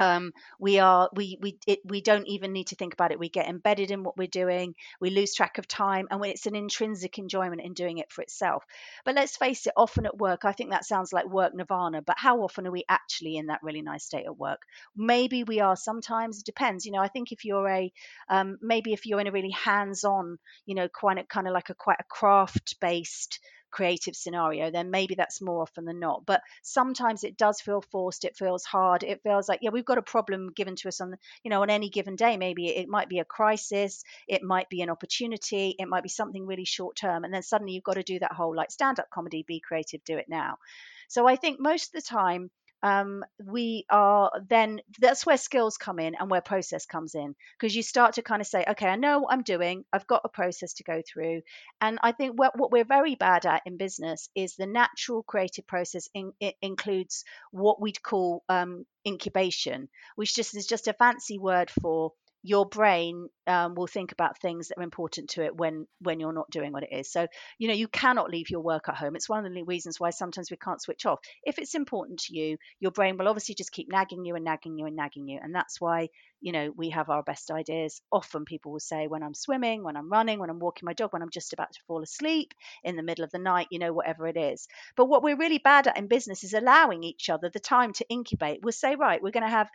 um, we are we we it, we don't even need to think about it. We get embedded in what we're doing. We lose track of time and it's an intrinsic enjoyment in doing it for itself. But let's face it often at work i think that sounds like work nirvana but how often are we actually in that really nice state at work? Maybe we are sometimes it depends. You know i think if you're a um, maybe if you're in a really hands on you know quite a, kind of like a quite a craft based creative scenario, then maybe that's more often than not. But sometimes it does feel forced. It feels hard. It feels like, yeah, we've got a problem given to us on, you know, on any given day. Maybe it might be a crisis. It might be an opportunity. It might be something really short term. And then suddenly you've got to do that whole like stand up comedy, be creative, do it now. So I think most of the time, um, we are then that's where skills come in and where process comes in because you start to kind of say okay i know what i'm doing. I've got a process to go through. And i think what, what we're very bad at in business is the natural creative process in, includes what we'd call um, incubation which just is just a fancy word for your brain um, will think about things that are important to it when when you're not doing what it is. So you know you cannot leave your work at home. It's one of the reasons why sometimes we can't switch off. If it's important to you your brain will obviously just keep nagging you and nagging you and nagging you. And that's why you know we have our best ideas. Often people will say when i'm swimming when i'm running when i'm walking my dog when i'm just about to fall asleep in the middle of the night you know whatever it is. But what we're really bad at in business is allowing each other the time to incubate. We'll say right we're going to have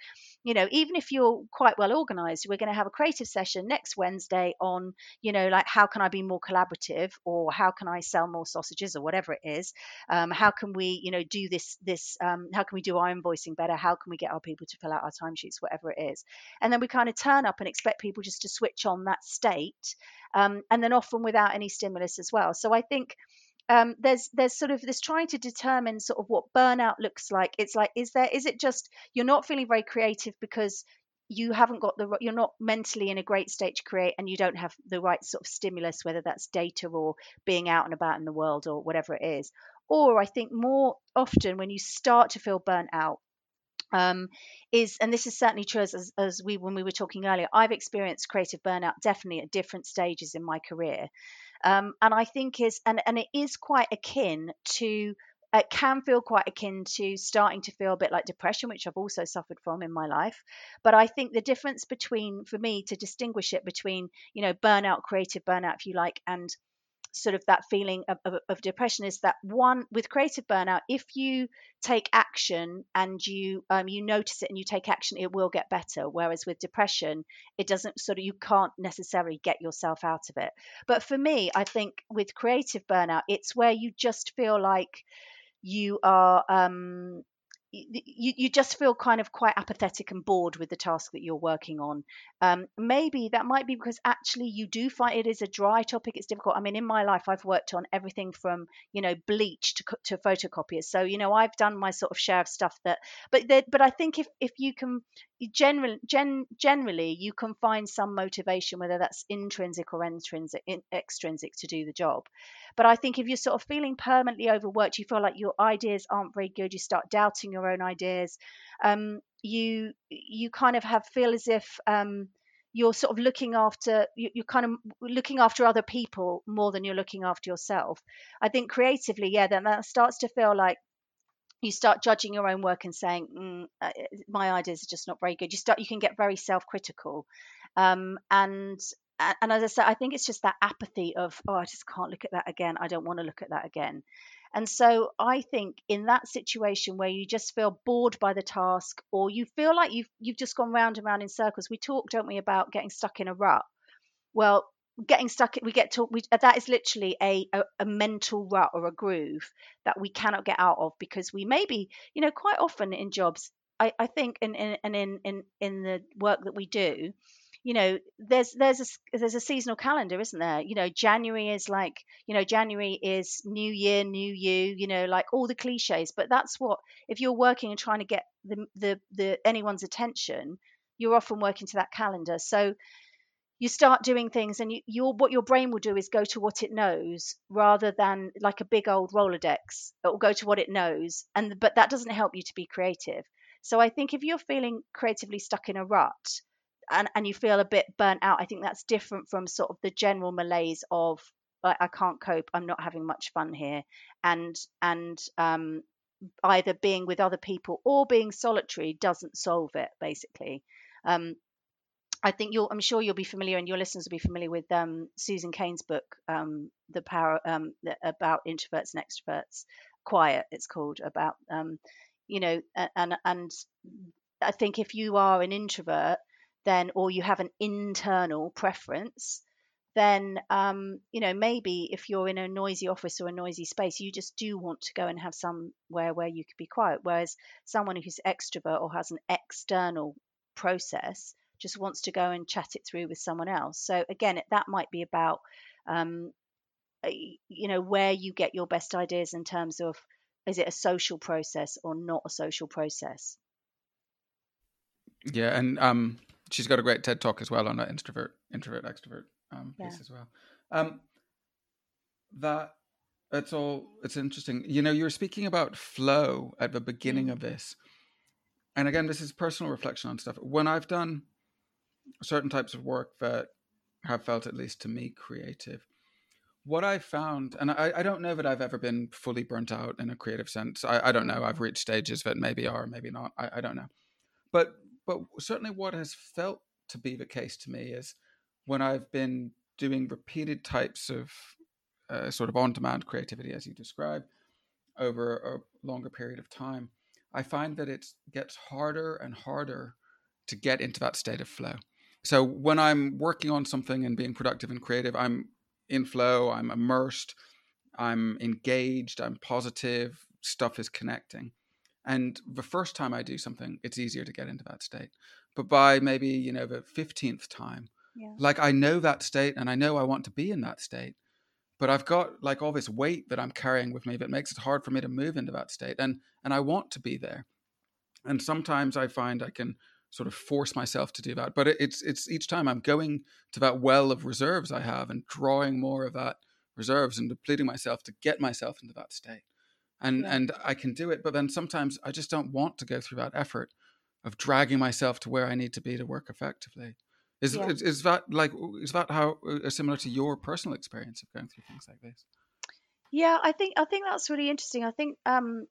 you know even if you're quite well organized we're going to have a creative session next wednesday on you know like how can i be more collaborative or how can i sell more sausages or whatever it is. Um, how can we you know do this this um, how can we do our invoicing better? How can we get our people to fill out our timesheets? whatever it is and then we kind of turn up and expect people just to switch on that state um, and then often without any stimulus as well so i think um, there's there's sort of this trying to determine sort of what burnout looks like. It's like is there is it just you're not feeling very creative because you haven't got the you're not mentally in a great state to create and you don't have the right sort of stimulus whether that's data or being out and about in the world or whatever it is or i think more often when you start to feel burnt out um, is and this is certainly true as, as we when we were talking earlier i've experienced creative burnout definitely at different stages in my career um, and i think is and, and it is quite akin to it can feel quite akin to starting to feel a bit like depression, which I've also suffered from in my life. But I think the difference between, for me, to distinguish it between, you know, burnout, creative burnout, if you like, and sort of that feeling of, of, of, depression is that one with creative burnout if you take action and you um, you notice it and you take action it will get better. Whereas with depression it doesn't sort of you can't necessarily get yourself out of it. But for me i think with creative burnout it's where you just feel like you are um, you, you just feel kind of quite apathetic and bored with the task that you're working on. Um, maybe that might be because actually you do find it is a dry topic. It's difficult. I mean, in my life, I've worked on everything from you know bleach to to photocopiers. So you know, I've done my sort of share of stuff that. But but I think if if you can generally gen, generally you can find some motivation, whether that's intrinsic or intrinsic in, extrinsic to do the job. But I think if you're sort of feeling permanently overworked, you feel like your ideas aren't very good, you start doubting your own ideas. Um, you you kind of have feel as if um, you're sort of looking after you, you're kind of looking after other people more than you're looking after yourself. I think creatively, yeah, then that starts to feel like you start judging your own work and saying mm, uh, my ideas are just not very good you start you can get very self-critical um, and and as I said, I think it's just that apathy of, oh, I just can't look at that again. I don't want to look at that again. And so I think in that situation where you just feel bored by the task or you feel like you've you've just gone round and round in circles, we talk, don't we, about getting stuck in a rut. Well, getting stuck we get to we, that is literally a, a, a mental rut or a groove that we cannot get out of because we maybe you know quite often in jobs I, I think and in, in, in in in the work that we do you know there's there's a there's a seasonal calendar isn't there? You know january is like you know january is new year new you you know like all the cliches but that's what if you're working and trying to get the the, the anyone's attention you're often working to that calendar. So you start doing things and you, your what your brain will do is go to what it knows rather than like a big old rolodex it will go to what it knows and but that doesn't help you to be creative. So i think if you're feeling creatively stuck in a rut and, and you feel a bit burnt out, I think that's different from sort of the general malaise of like, I can't cope, I'm not having much fun here, and and um, either being with other people or being solitary doesn't solve it basically. Um, I think you'll, I'm sure you'll be familiar, and your listeners will be familiar with um, Susan Cain's book, um, "The Power um, about Introverts and Extroverts." Quiet, it's called about, um, you know, and and I think if you are an introvert, then or you have an internal preference then um, you know maybe if you're in a noisy office or a noisy space you just do want to go and have somewhere where you could be quiet whereas someone who's extrovert or has an external process just wants to go and chat it through with someone else. So again that might be about um, you know where you get your best ideas in terms of is it a social process or not a social process? Yeah and um she's got a great TED talk as well on that introvert, introvert, extrovert um, piece as well. Um, that it's all it's interesting. You know, you were speaking about flow at the beginning mm. of this, and again, this is personal reflection on stuff. When I've done certain types of work that have felt, at least to me, creative. What I found, and I, I don't know that I've ever been fully burnt out in a creative sense. I, I don't know. I've reached stages that maybe are, maybe not. I, I don't know. But but certainly what has felt to be the case to me is when I've been doing repeated types of uh, sort of on demand creativity, as you describe, over a longer period of time, I find that it gets harder and harder to get into that state of flow. So when I'm working on something and being productive and creative, I'm in flow, I'm immersed, I'm engaged, I'm positive, stuff is connecting. And the first time I do something, it's easier to get into that state. But by maybe, you know, the 15th time, yeah. like I know that state and I know I want to be in that state. but I've got like all this weight that I'm carrying with me that makes it hard for me to move into that state. And and I want to be there. And sometimes I find I can sort of force myself to do that. But it, it's it's each time I'm going to that well of reserves I have and drawing more of that reserves and depleting myself to get myself into that state. And yeah. and I can do it, but then sometimes I just don't want to go through that effort of dragging myself to where I need to be to work effectively. Is, yeah. is, is that like is that how uh, similar to your personal experience of going through things like this? Yeah, I think I think that's really interesting. I think um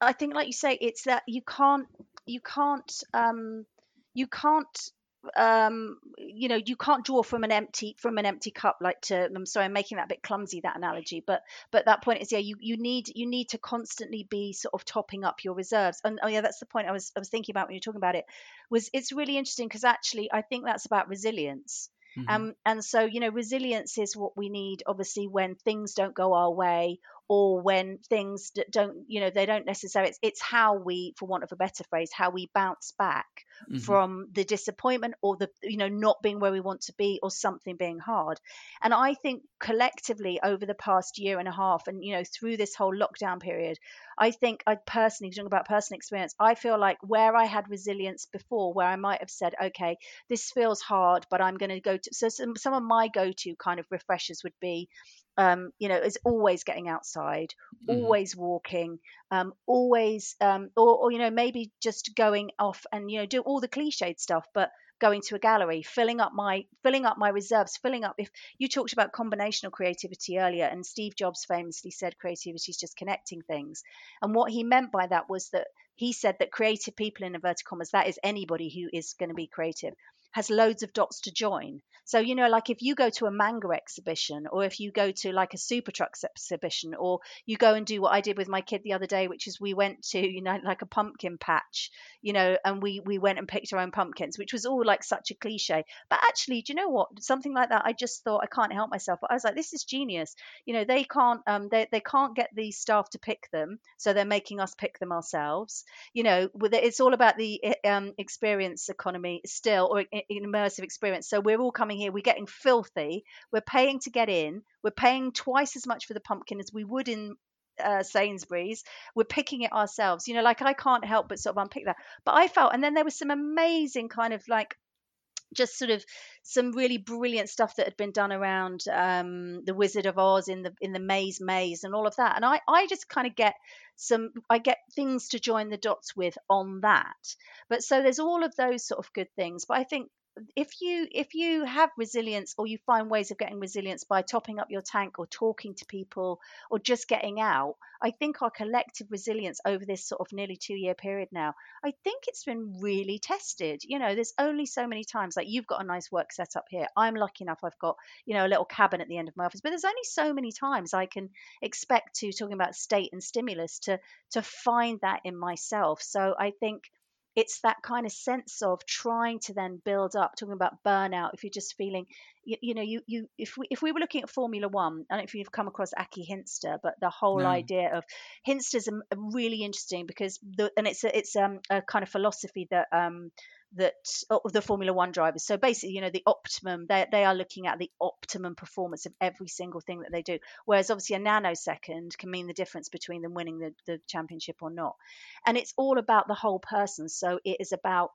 I think like you say it's that you can't you can't um you can't um you know you can't draw from an empty from an empty cup like to i'm sorry i'm making that a bit clumsy that analogy but but that point is yeah you you need you need to constantly be sort of topping up your reserves and oh yeah that's the point i was i was thinking about when you're talking about it was it's really interesting because actually i think that's about resilience Mm-hmm. Um, and so, you know, resilience is what we need, obviously, when things don't go our way or when things don't, you know, they don't necessarily, it's, it's how we, for want of a better phrase, how we bounce back mm-hmm. from the disappointment or the, you know, not being where we want to be or something being hard. And I think collectively over the past year and a half and, you know, through this whole lockdown period, I think I personally, talking about personal experience, I feel like where I had resilience before, where I might have said, okay, this feels hard, but I'm going to go to, so some, some of my go to kind of refreshers would be, um, you know, is always getting outside, mm-hmm. always walking, um, always, um, or, or, you know, maybe just going off and, you know, do all the cliched stuff, but going to a gallery, filling up my filling up my reserves, filling up. If you talked about combinational creativity earlier, and Steve Jobs famously said creativity is just connecting things, and what he meant by that was that he said that creative people in inverted commas, that is anybody who is going to be creative, has loads of dots to join. So, you know, like if you go to a manga exhibition or if you go to like a super trucks exhibition or you go and do what I did with my kid the other day, which is we went to, [laughs] you know, like a pumpkin patch, you know, and we, we went and picked our own pumpkins, which was all like such a cliche. But actually, do you know what? Something like that, I just thought I can't help myself. I was like, this is genius. You know, they can't, um, they, they can't get the staff to pick them. So they're making us pick them ourselves. You know, it's all about the eh, um, experience economy still or immersive experience. So we're all coming here, we're getting filthy, we're paying to get in, we're paying twice as much for the pumpkin as we would in uh, Sainsbury's. We're picking it ourselves. You know, like I can't help but sort of unpick that. But I felt, and then there was some amazing kind of like just sort of some really brilliant stuff that had been done around um, the Wizard of Oz in the in the maze maze and all of that. And I I just kind of get some I get things to join the dots with on that. But so there's all of those sort of good things. But I think if you if you have resilience or you find ways of getting resilience by topping up your tank or talking to people or just getting out i think our collective resilience over this sort of nearly two year period now i think it's been really tested. You know there's only so many times like you've got a nice work set up here. I'm lucky enough i've got you know a little cabin at the end of my office but there's only so many times i can expect to talking about state and stimulus to to find that in myself. So i think it's that kind of sense of trying to then build up talking about burnout if you're just feeling you, you know you you if we if we were looking at formula one i don't know if you've come across Aki Hintsa but the whole no. idea of Hintsa's a, a really interesting because the and it's a, it's um, a kind of philosophy that um that uh, of the Formula One drivers. So basically, you know, the optimum, they, they are looking at the optimum performance of every single thing that they do. Whereas obviously a nanosecond can mean the difference between them winning the, the championship or not. And it's all about the whole person. So it is about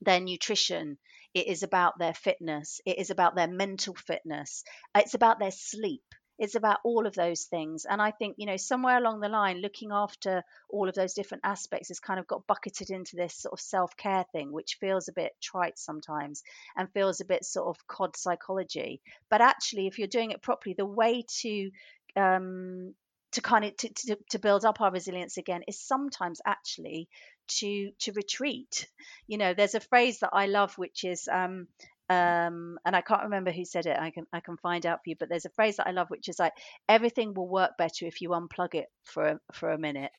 their nutrition. It is about their fitness. It is about their mental fitness. It's about their sleep it's about all of those things. And i think you know somewhere along the line looking after all of those different aspects has kind of got bucketed into this sort of self-care thing which feels a bit trite sometimes and feels a bit sort of cod psychology. But actually if you're doing it properly the way to um, to kind of to, to, to build up our resilience again is sometimes actually to to retreat. You know there's a phrase that i love which is um, um, and I can't remember who said it. I can I can find out for you. But there's a phrase that I love, which is like everything will work better if you unplug it for a, for a minute,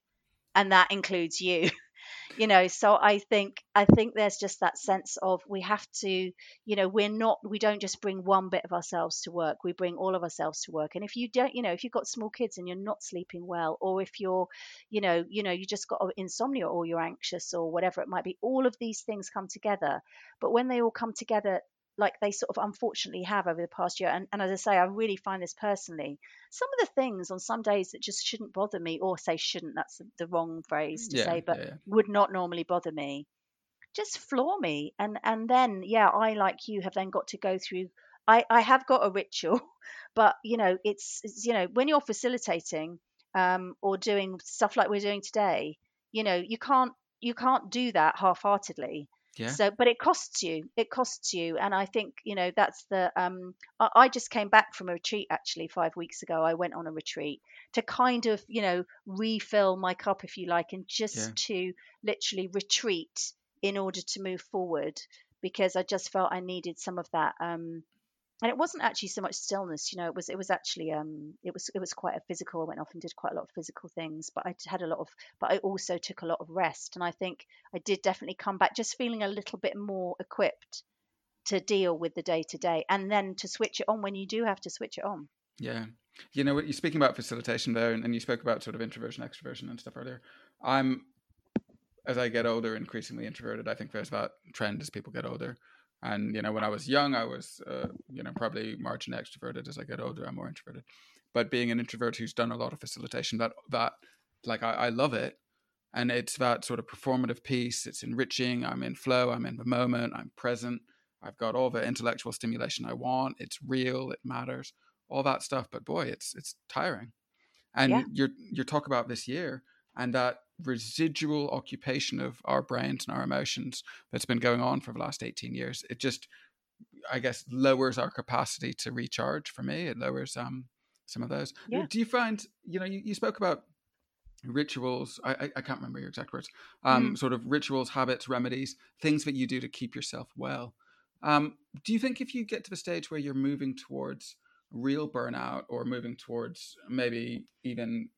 and that includes you. [laughs] you know, so I think I think there's just that sense of we have to, you know, we're not we don't just bring one bit of ourselves to work. We bring all of ourselves to work. And if you don't, you know, if you've got small kids and you're not sleeping well, or if you're, you know, you know, you just got insomnia or you're anxious or whatever it might be, all of these things come together. But when they all come together like they sort of unfortunately have over the past year. And, and as I say, I really find this personally. Some of the things on some days that just shouldn't bother me, or say shouldn't, that's the wrong phrase to yeah, say, but yeah, yeah. would not normally bother me, just floor me. And and then yeah, I like you have then got to go through. I I have got a ritual, [laughs] but you know it's, it's you know when you're facilitating um, or doing stuff like we're doing today, you know you can't you can't do that half-heartedly Yeah. so but it costs you it costs you and i think you know that's the um I, I just came back from a retreat actually five weeks ago i went on a retreat to kind of you know refill my cup if you like and just Yeah. to literally retreat in order to move forward because i just felt i needed some of that um and it wasn't actually so much stillness you know it was it was actually um it was it was quite a physical i went off and did quite a lot of physical things but i had a lot of but i also took a lot of rest and i think i did definitely come back just feeling a little bit more equipped to deal with the day to day and then to switch it on when you do have to switch it on Yeah. You know, you're speaking about facilitation there, and, and you spoke about sort of introversion, extroversion, and stuff earlier. I'm, as I get older, increasingly introverted. I think there's that trend as people get older. And, you know, when I was young, I was, uh, you know, probably marginally extroverted. As I get older, I'm more introverted. But being an introvert who's done a lot of facilitation, that, that like, I, I love it. And it's that sort of performative piece. It's enriching. I'm in flow. I'm in the moment. I'm present. I've got all the intellectual stimulation I want. It's real. It matters. All that stuff. But boy, it's it's tiring. And Yeah. you're you're talk about this year and that residual occupation of our brains and our emotions that's been going on for the last 18 years. It just I guess lowers our capacity to recharge for me. It lowers um some of those. Yeah. Do you find, you know, you, you spoke about rituals I, I i can't remember your exact words um sort of rituals habits remedies things that you do to keep yourself well um do you think if you get to the stage where you're moving towards real burnout or moving towards maybe even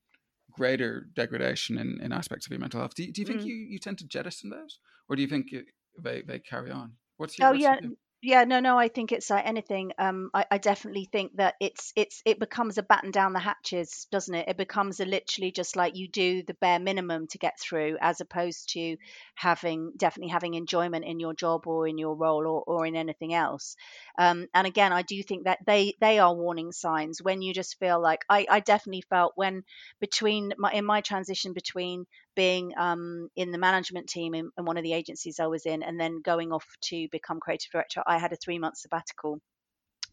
greater degradation in, in aspects of your mental health do you, do you think Mm. you you tend to jettison those or do you think it, they they carry on what's your Oh what's yeah, view? Yeah. No, no. I think it's like anything. Um, I, I definitely think that it's it's it becomes a batten down the hatches, doesn't it? It becomes a literally just like you do the bare minimum to get through, as opposed to having definitely having enjoyment in your job or in your role or, or in anything else. Um, and again, I do think that they they are warning signs when you just feel like I I definitely felt when between my in my transition between being um, in the management team in, in one of the agencies I was in, and then going off to become creative director, I had a three month sabbatical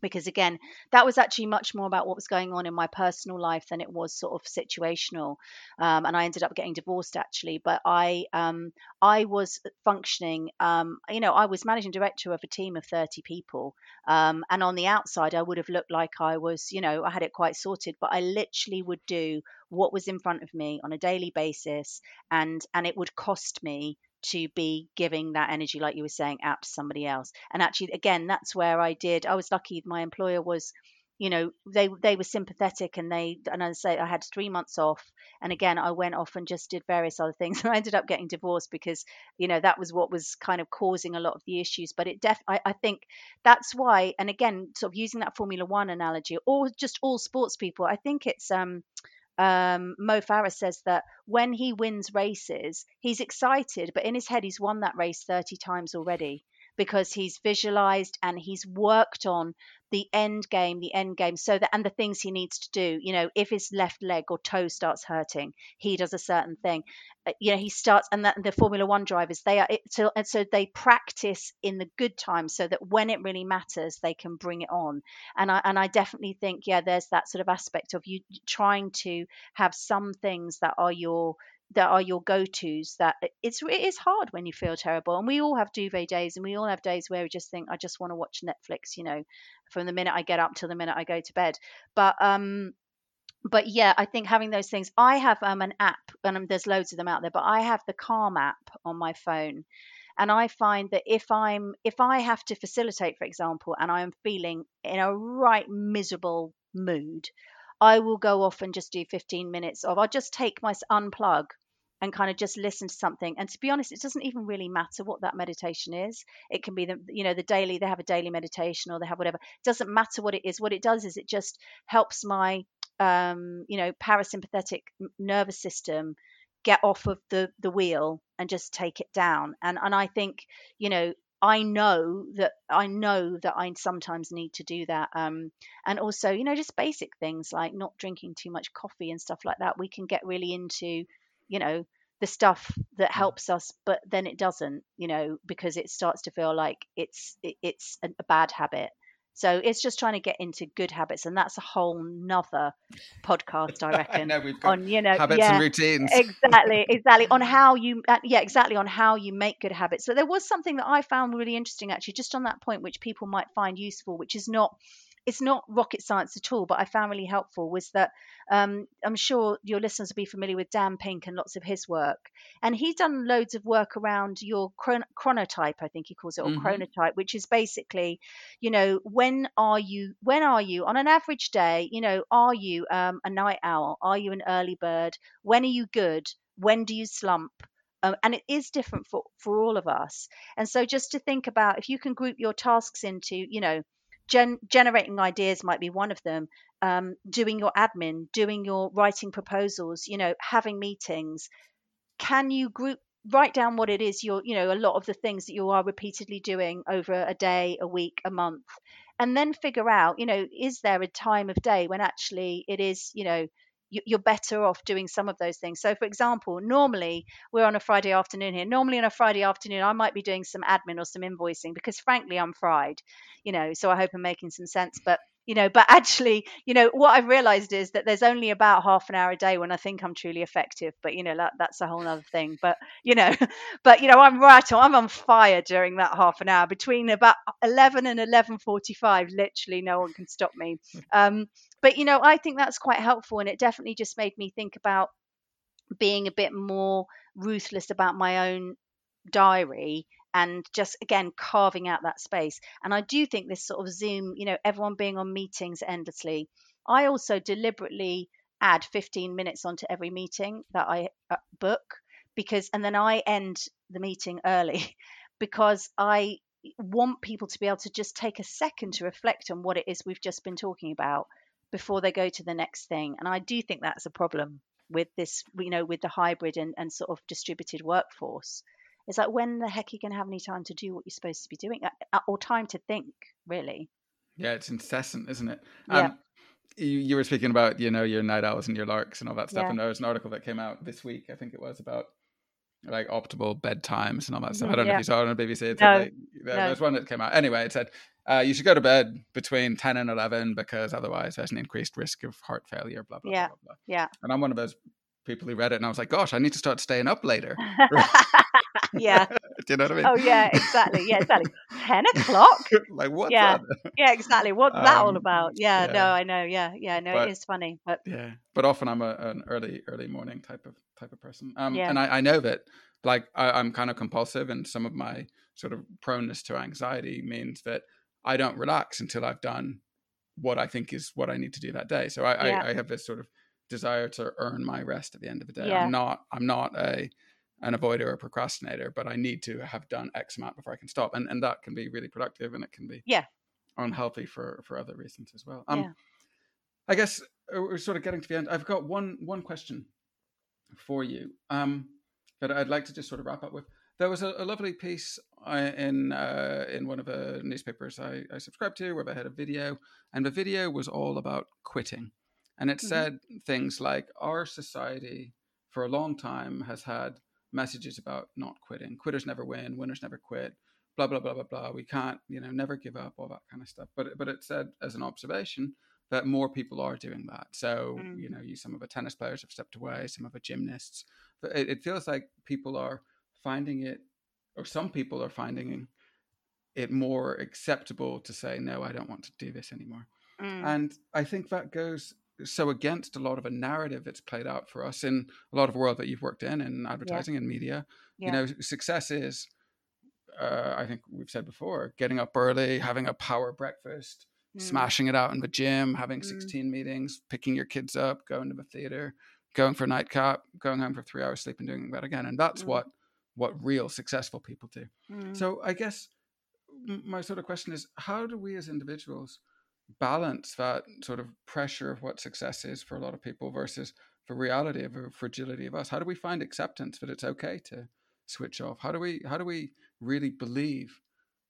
because again that was actually much more about what was going on in my personal life than it was sort of situational um, and i ended up getting divorced actually but i um, i was functioning um, you know i was managing director of a team of 30 people um, and on the outside i would have looked like i was you know i had it quite sorted but i literally would do what was in front of me on a daily basis and and it would cost me to be giving that energy like you were saying out to somebody else. And actually again that's where i did i was lucky my employer was you know they they were sympathetic and they and i say i had three months off. And again i went off and just did various other things [laughs] and i ended up getting divorced because you know that was what was kind of causing a lot of the issues. But it def I, I think that's why and again sort of using that formula one analogy or just all sports people i think it's um um, Mo Farah says that when he wins races, he's excited, but in his head, he's won that race 30 times already because he's visualized and he's worked on the end game, the end game, so that and the things he needs to do. You know, if his left leg or toe starts hurting, he does a certain thing. Uh, You know, he starts, and that the Formula One drivers, they are it, so and so they practice in the good times so that when it really matters, they can bring it on. And I and I definitely think, yeah, there's that sort of aspect of you trying to have some things that are your that are your go-to's that it's it is hard when you feel terrible and we all have duvet days and we all have days where we just think i just want to watch netflix you know from the minute i get up till the minute i go to bed. But um but yeah i think having those things i have um an app and um, there's loads of them out there but i have the calm app on my phone and i find that if i'm if i have to facilitate for example and i am feeling in a right miserable mood I will go off and just do 15 minutes of, I'll just take my unplug and kind of just listen to something. And to be honest, it doesn't even really matter what that meditation is. It can be the, you know, the daily, they have a daily meditation or they have whatever. It doesn't matter what it is. What it does is it just helps my, um, you know, parasympathetic nervous system get off of the the wheel and just take it down and and I think you know I know that I know that I sometimes need to do that. Um, and also, you know, just basic things like not drinking too much coffee and stuff like that. We can get really into, you know, the stuff that mm. helps us, but then it doesn't, you know, because it starts to feel like it's it, it's a, a bad habit. So it's just trying to get into good habits, and that's a whole nother podcast, I [laughs] reckon. I know, we've got on you know habits yeah, and routines. exactly, [laughs] exactly on how you uh, yeah exactly on how you make good habits. So there was something that I found really interesting actually, just on that point, which people might find useful, which is not it's not rocket science at all, but I found really helpful was that um, I'm sure your listeners will be familiar with Dan Pink and lots of his work. And he's done loads of work around your chron- chronotype, I think he calls it, or mm-hmm. chronotype, which is basically, you know, when are you, when are you on an average day, you know, are you um, a night owl? Are you an early bird? When are you good? When do you slump? Um, and it is different for, for all of us. And so just to think about if you can group your tasks into, you know, gen- generating ideas might be one of them um, doing your admin doing your writing proposals you know having meetings. Can you group write down what it is you're you know a lot of the things that you are repeatedly doing over a day a week a month and then figure out you know is there a time of day when actually it is you know you're better off doing some of those things. So, for example, normally we're on a Friday afternoon here. Normally on a Friday afternoon, I might be doing some admin or some invoicing because, frankly, I'm fried, you know. So I hope I'm making some sense. But you know but [laughs] actually you know what i've realized is that there's only about half an hour a day when i think i'm truly effective but you know that, that's a whole other thing but you know [laughs] but you know i'm right on i'm on fire during that half an hour between about 11 and 11.45 literally no one can stop me um, but you know i think that's quite helpful and it definitely just made me think about being a bit more ruthless about my own diary and just again carving out that space. And I do think this sort of Zoom, you know, everyone being on meetings endlessly. I also deliberately add 15 minutes onto every meeting that I uh, book because, and then I end the meeting early [laughs] because I want people to be able to just take a second to reflect on what it is we've just been talking about before they go to the next thing. And I do think that's a problem with this, you know, with the hybrid and, and sort of distributed workforce. It's like when the heck are you going to have any time to do what you're supposed to be doing, or time to think, really? Yeah, it's incessant, isn't it? Yeah. Um, you, you, were speaking about you know your night owls and your larks and all that stuff, yeah. and there was an article that came out this week. I think it was about like optimal bedtimes and all that stuff. I don't yeah. know if you saw it on BBC. It no, like, there, no. was one that came out. Anyway, it said uh, you should go to bed between 10 and 11 because otherwise there's an increased risk of heart failure, blah, blah, yeah. blah, blah. Yeah. And I'm one of those people who read it and I was like, gosh, I need to start staying up later. [laughs] yeah. [laughs] Do you know what I mean? Oh yeah, exactly. Yeah, exactly. Ten o'clock. [laughs] like what? Yeah. yeah, exactly. What's um, that all um, about? Yeah, yeah, no, I know. Yeah, yeah, no, but, it is funny. But yeah, but often I'm a, an early, early morning type of type of person. Um, yeah. and I, I know that like I, I'm kind of compulsive, and some of my sort of proneness to anxiety means that I don't relax until I've done what I think is what I need to do that day. So I, yeah. I, I have this sort of desire to earn my rest at the end of the day. Yeah. I'm not I'm not a an avoider or a procrastinator, but I need to have done X amount before I can stop. And and that can be really productive and it can be yeah unhealthy for for other reasons as well. Um yeah. I guess uh, we're sort of getting to the end. I've got one one question for you um, that I'd like to just sort of wrap up with. There was a, a lovely piece uh, in uh, in one of the newspapers I, I subscribed to where they had a video, and the video was all about quitting. And it mm-hmm. said things like our society for a long time has had messages about not quitting. Quitters never win, winners never quit, blah blah blah blah blah. We can't, you know, never give up, all that kind of stuff. But but it said as an observation that more people are doing that. So mm. you know, you some of the tennis players have stepped away, some of the gymnasts. But it, it feels like people are finding it, or some people are finding it more acceptable to say no, I don't want to do this anymore. Mm. And I think that goes so against a lot of a narrative that's played out for us in a lot of world that you've worked in in advertising yeah. and media yeah. you know success is uh, i think we've said before getting up early having a power breakfast mm. smashing it out in the gym having mm. 16 meetings picking your kids up going to the theater going for a nightcap going home for three hours sleep and doing that again and that's mm. what what real successful people do so i guess my sort of question is how do we as individuals balance that sort of pressure of what success is for a lot of people versus the reality of the fragility of us how do we find acceptance that it's okay to switch off how do we how do we really believe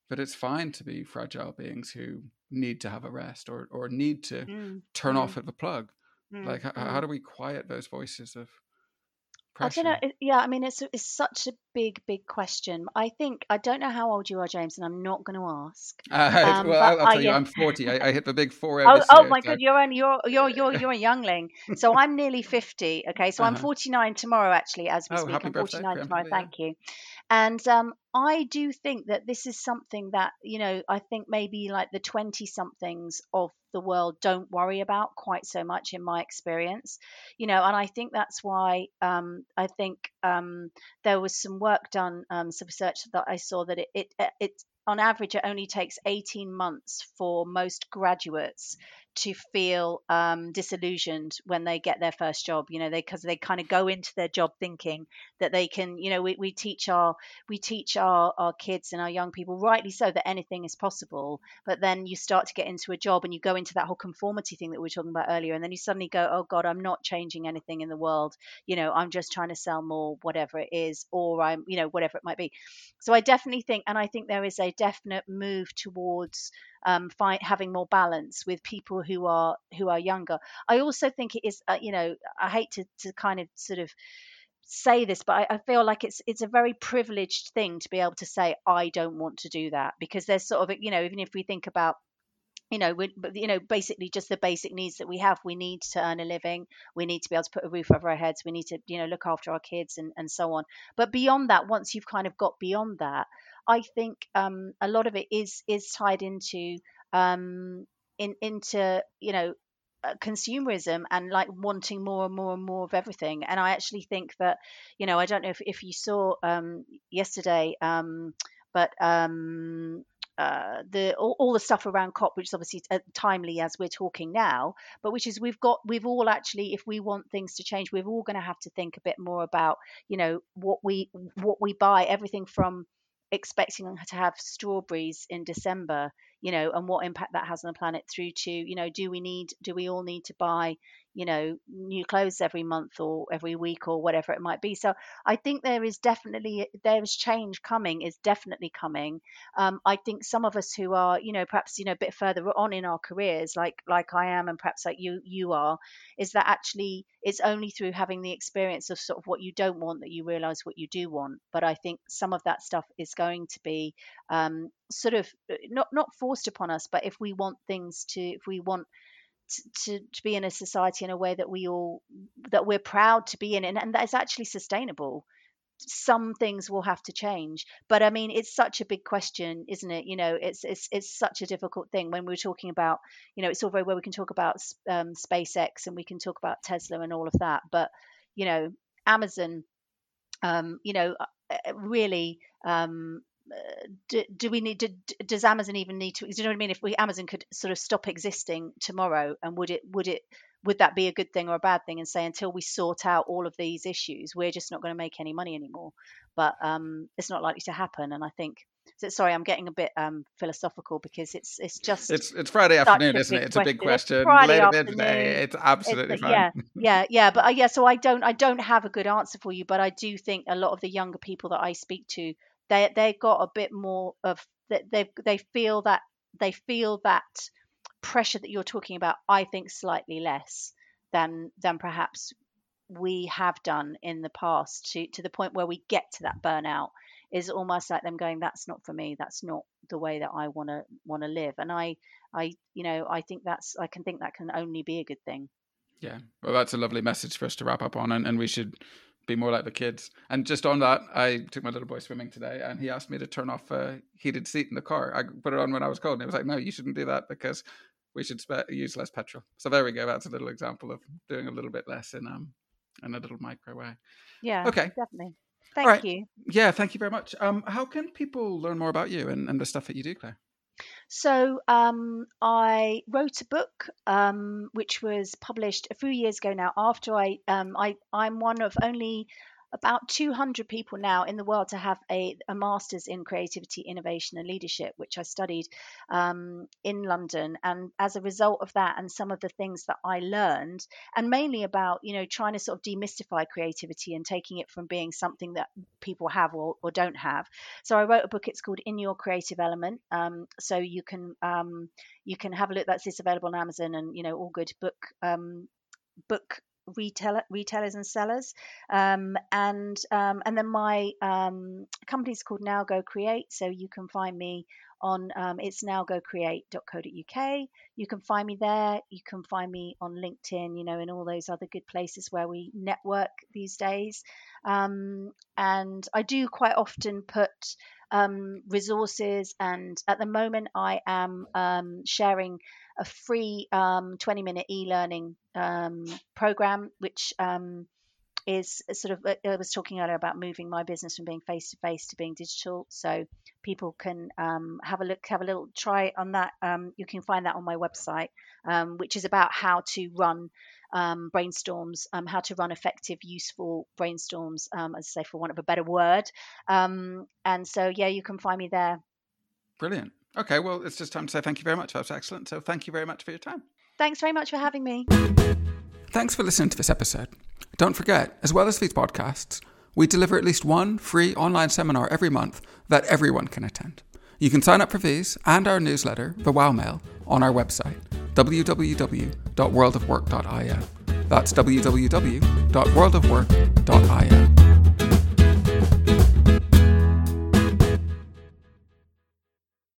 that it's fine to be fragile beings who need to have a rest or or need to Mm, turn mm, off at the plug. mm, Like, h- mm. how do we quiet those voices of I don't know. pressure? It, yeah, I mean, it's it's such a big, big question. I think I don't know how old you are, James, and I'm not going to ask. [laughs] Uh, Um, well, I'll, I'll I tell you, yeah. I'm 40. I, I hit the big four Oh, oh my God, you're only you're you're you're you're a youngling. So I'm nearly 50. Okay, so I'm uh-huh. 49 tomorrow, actually, as we Oh, speak. happy I'm birthday, 49 tomorrow. yeah. Thank you. And um, I do think that this is something that you know I think maybe like the 20 somethings of the world don't worry about quite so much in my experience you know and i think that's why um, i think um, there was some work done um, some research that i saw that it, it it on average it only takes 18 months for most graduates to feel um, disillusioned when they get their first job you know they because they kind of go into their job thinking that they can you know we, we teach our we teach our, our kids and our young people rightly so that anything is possible but then you start to get into a job and you go into that whole conformity thing that we were talking about earlier and then you suddenly go oh god i'm not changing anything in the world. You know i'm just trying to sell more whatever it is or i'm you know whatever it might be. So i definitely think and i think there is a definite move towards um, find, having more balance with people who are who are younger. I also think it is uh, you know i hate to, to kind of sort of say this, but I, I feel like it's it's a very privileged thing to be able to say I don't want to do that because there's sort of you know even if we think about you know we, you know basically just the basic needs that we have. We need to earn a living. We need to be able to put a roof over our heads. We need to you know look after our kids and, and so on. But beyond that once you've kind of got beyond that i think um, a lot of it is is tied into um, in into you know uh, consumerism and like wanting more and more and more of everything. And i actually think that you know i don't know if, if you saw um yesterday um but um uh, the all, all the stuff around COP, which is obviously uh, timely as we're talking now, but which is we've got we've all actually, if we want things to change, we're all going to have to think a bit more about you know what we what we buy, everything from expecting to have strawberries in December, you know, and what impact that has on the planet through to, you know, do we need, do we all need to buy, you know, new clothes every month or every week or whatever it might be. So I think there is definitely, there is change coming, is definitely coming. Um, I think some of us who are, you know, perhaps, you know, a bit further on in our careers, like, like I am, and perhaps like you, you are, is that actually it's only through having the experience of sort of what you don't want that you realize what you do want. But I think some of that stuff is going to be um, sort of not not forced upon us, but if we want things to, if we want to, to be in a society in a way that we all that we're proud to be in, and, and that is actually sustainable. Some things will have to change, but I mean, it's such a big question, isn't it? You know, it's it's it's such a difficult thing when we are talking about, you know, it's all very well we can talk about um, SpaceX and we can talk about Tesla and all of that, but you know, Amazon, um, you know, really um, do, do, we need to does amazon even need to do you know what i mean? If we amazon could sort of stop existing tomorrow and would it would it would that be a good thing or a bad thing and say until we sort out all of these issues we're just not going to make any money anymore. But um it's not likely to happen and i think so, sorry i'm getting a bit um philosophical because it's it's just it's it's friday afternoon isn't it? It's a big question. It's friday late midday it's absolutely it's, fine. yeah yeah yeah but uh, yeah so i don't i don't have a good answer for you but i do think a lot of the younger people that i speak to they they got a bit more of that they they feel that they feel that pressure that you're talking about i think slightly less than than perhaps we have done in the past to to the point where we get to that burnout is almost like them going that's not for me. That's not the way that i want to want to live. And i i you know i think that's i can think that can only be a good thing. Yeah. Well that's a lovely message for us to wrap up on and, and we should be more like the kids. And just on that, I took my little boy swimming today, and he asked me to turn off a heated seat in the car. I put it on when I was cold, and he was like, "No, you shouldn't do that because we should spe- use less petrol." So there we go. That's a little example of doing a little bit less in um in a little micro way. Yeah. Okay. Definitely. Thank you. Yeah. Thank you very much. Um, how can people learn more about you and, and the stuff that you do, Claire? So um, I wrote a book um, which was published a few years ago now. After I, um, I, I'm one of only about 200 people now in the world to have a, a master's in creativity, innovation, and leadership, which I studied um, in London. And as a result of that, and some of the things that I learned, and mainly about you know trying to sort of demystify creativity and taking it from being something that people have or, or don't have. So I wrote a book. It's called In Your Creative Element. Um, so you can um, you can have a look. That's it's available on Amazon and you know all good book um, book retailer, retailers and sellers. Um, and um, and then my um, company is called Now Go Create, so you can find me on um, it's nowgocreate.co.uk. You can find me there. You can find me on LinkedIn, you know, in all those other good places where we network these days. Um, and I do quite often put um, resources, and at the moment, I am um, sharing a free um, 20 minute e learning um, program, which um, is sort of, I was talking earlier about moving my business from being face to face to being digital. So people can um, have a look, have a little try on that. Um, you can find that on my website, um, which is about how to run brainstorms, how to run effective, useful brainstorms, as I say, for want of a better word. and so, yeah, you can find me there. Brilliant. Okay, well, it's just time to say thank you very much. That was excellent. So thank you very much for your time. Thanks very much for having me. Thanks for listening to this episode. Don't forget, as well as these podcasts, we deliver at least one free online seminar every month that everyone can attend. You can sign up for these and our newsletter, the Wow Mail, on our website, www.worldofwork.io. That's www.worldofwork.io.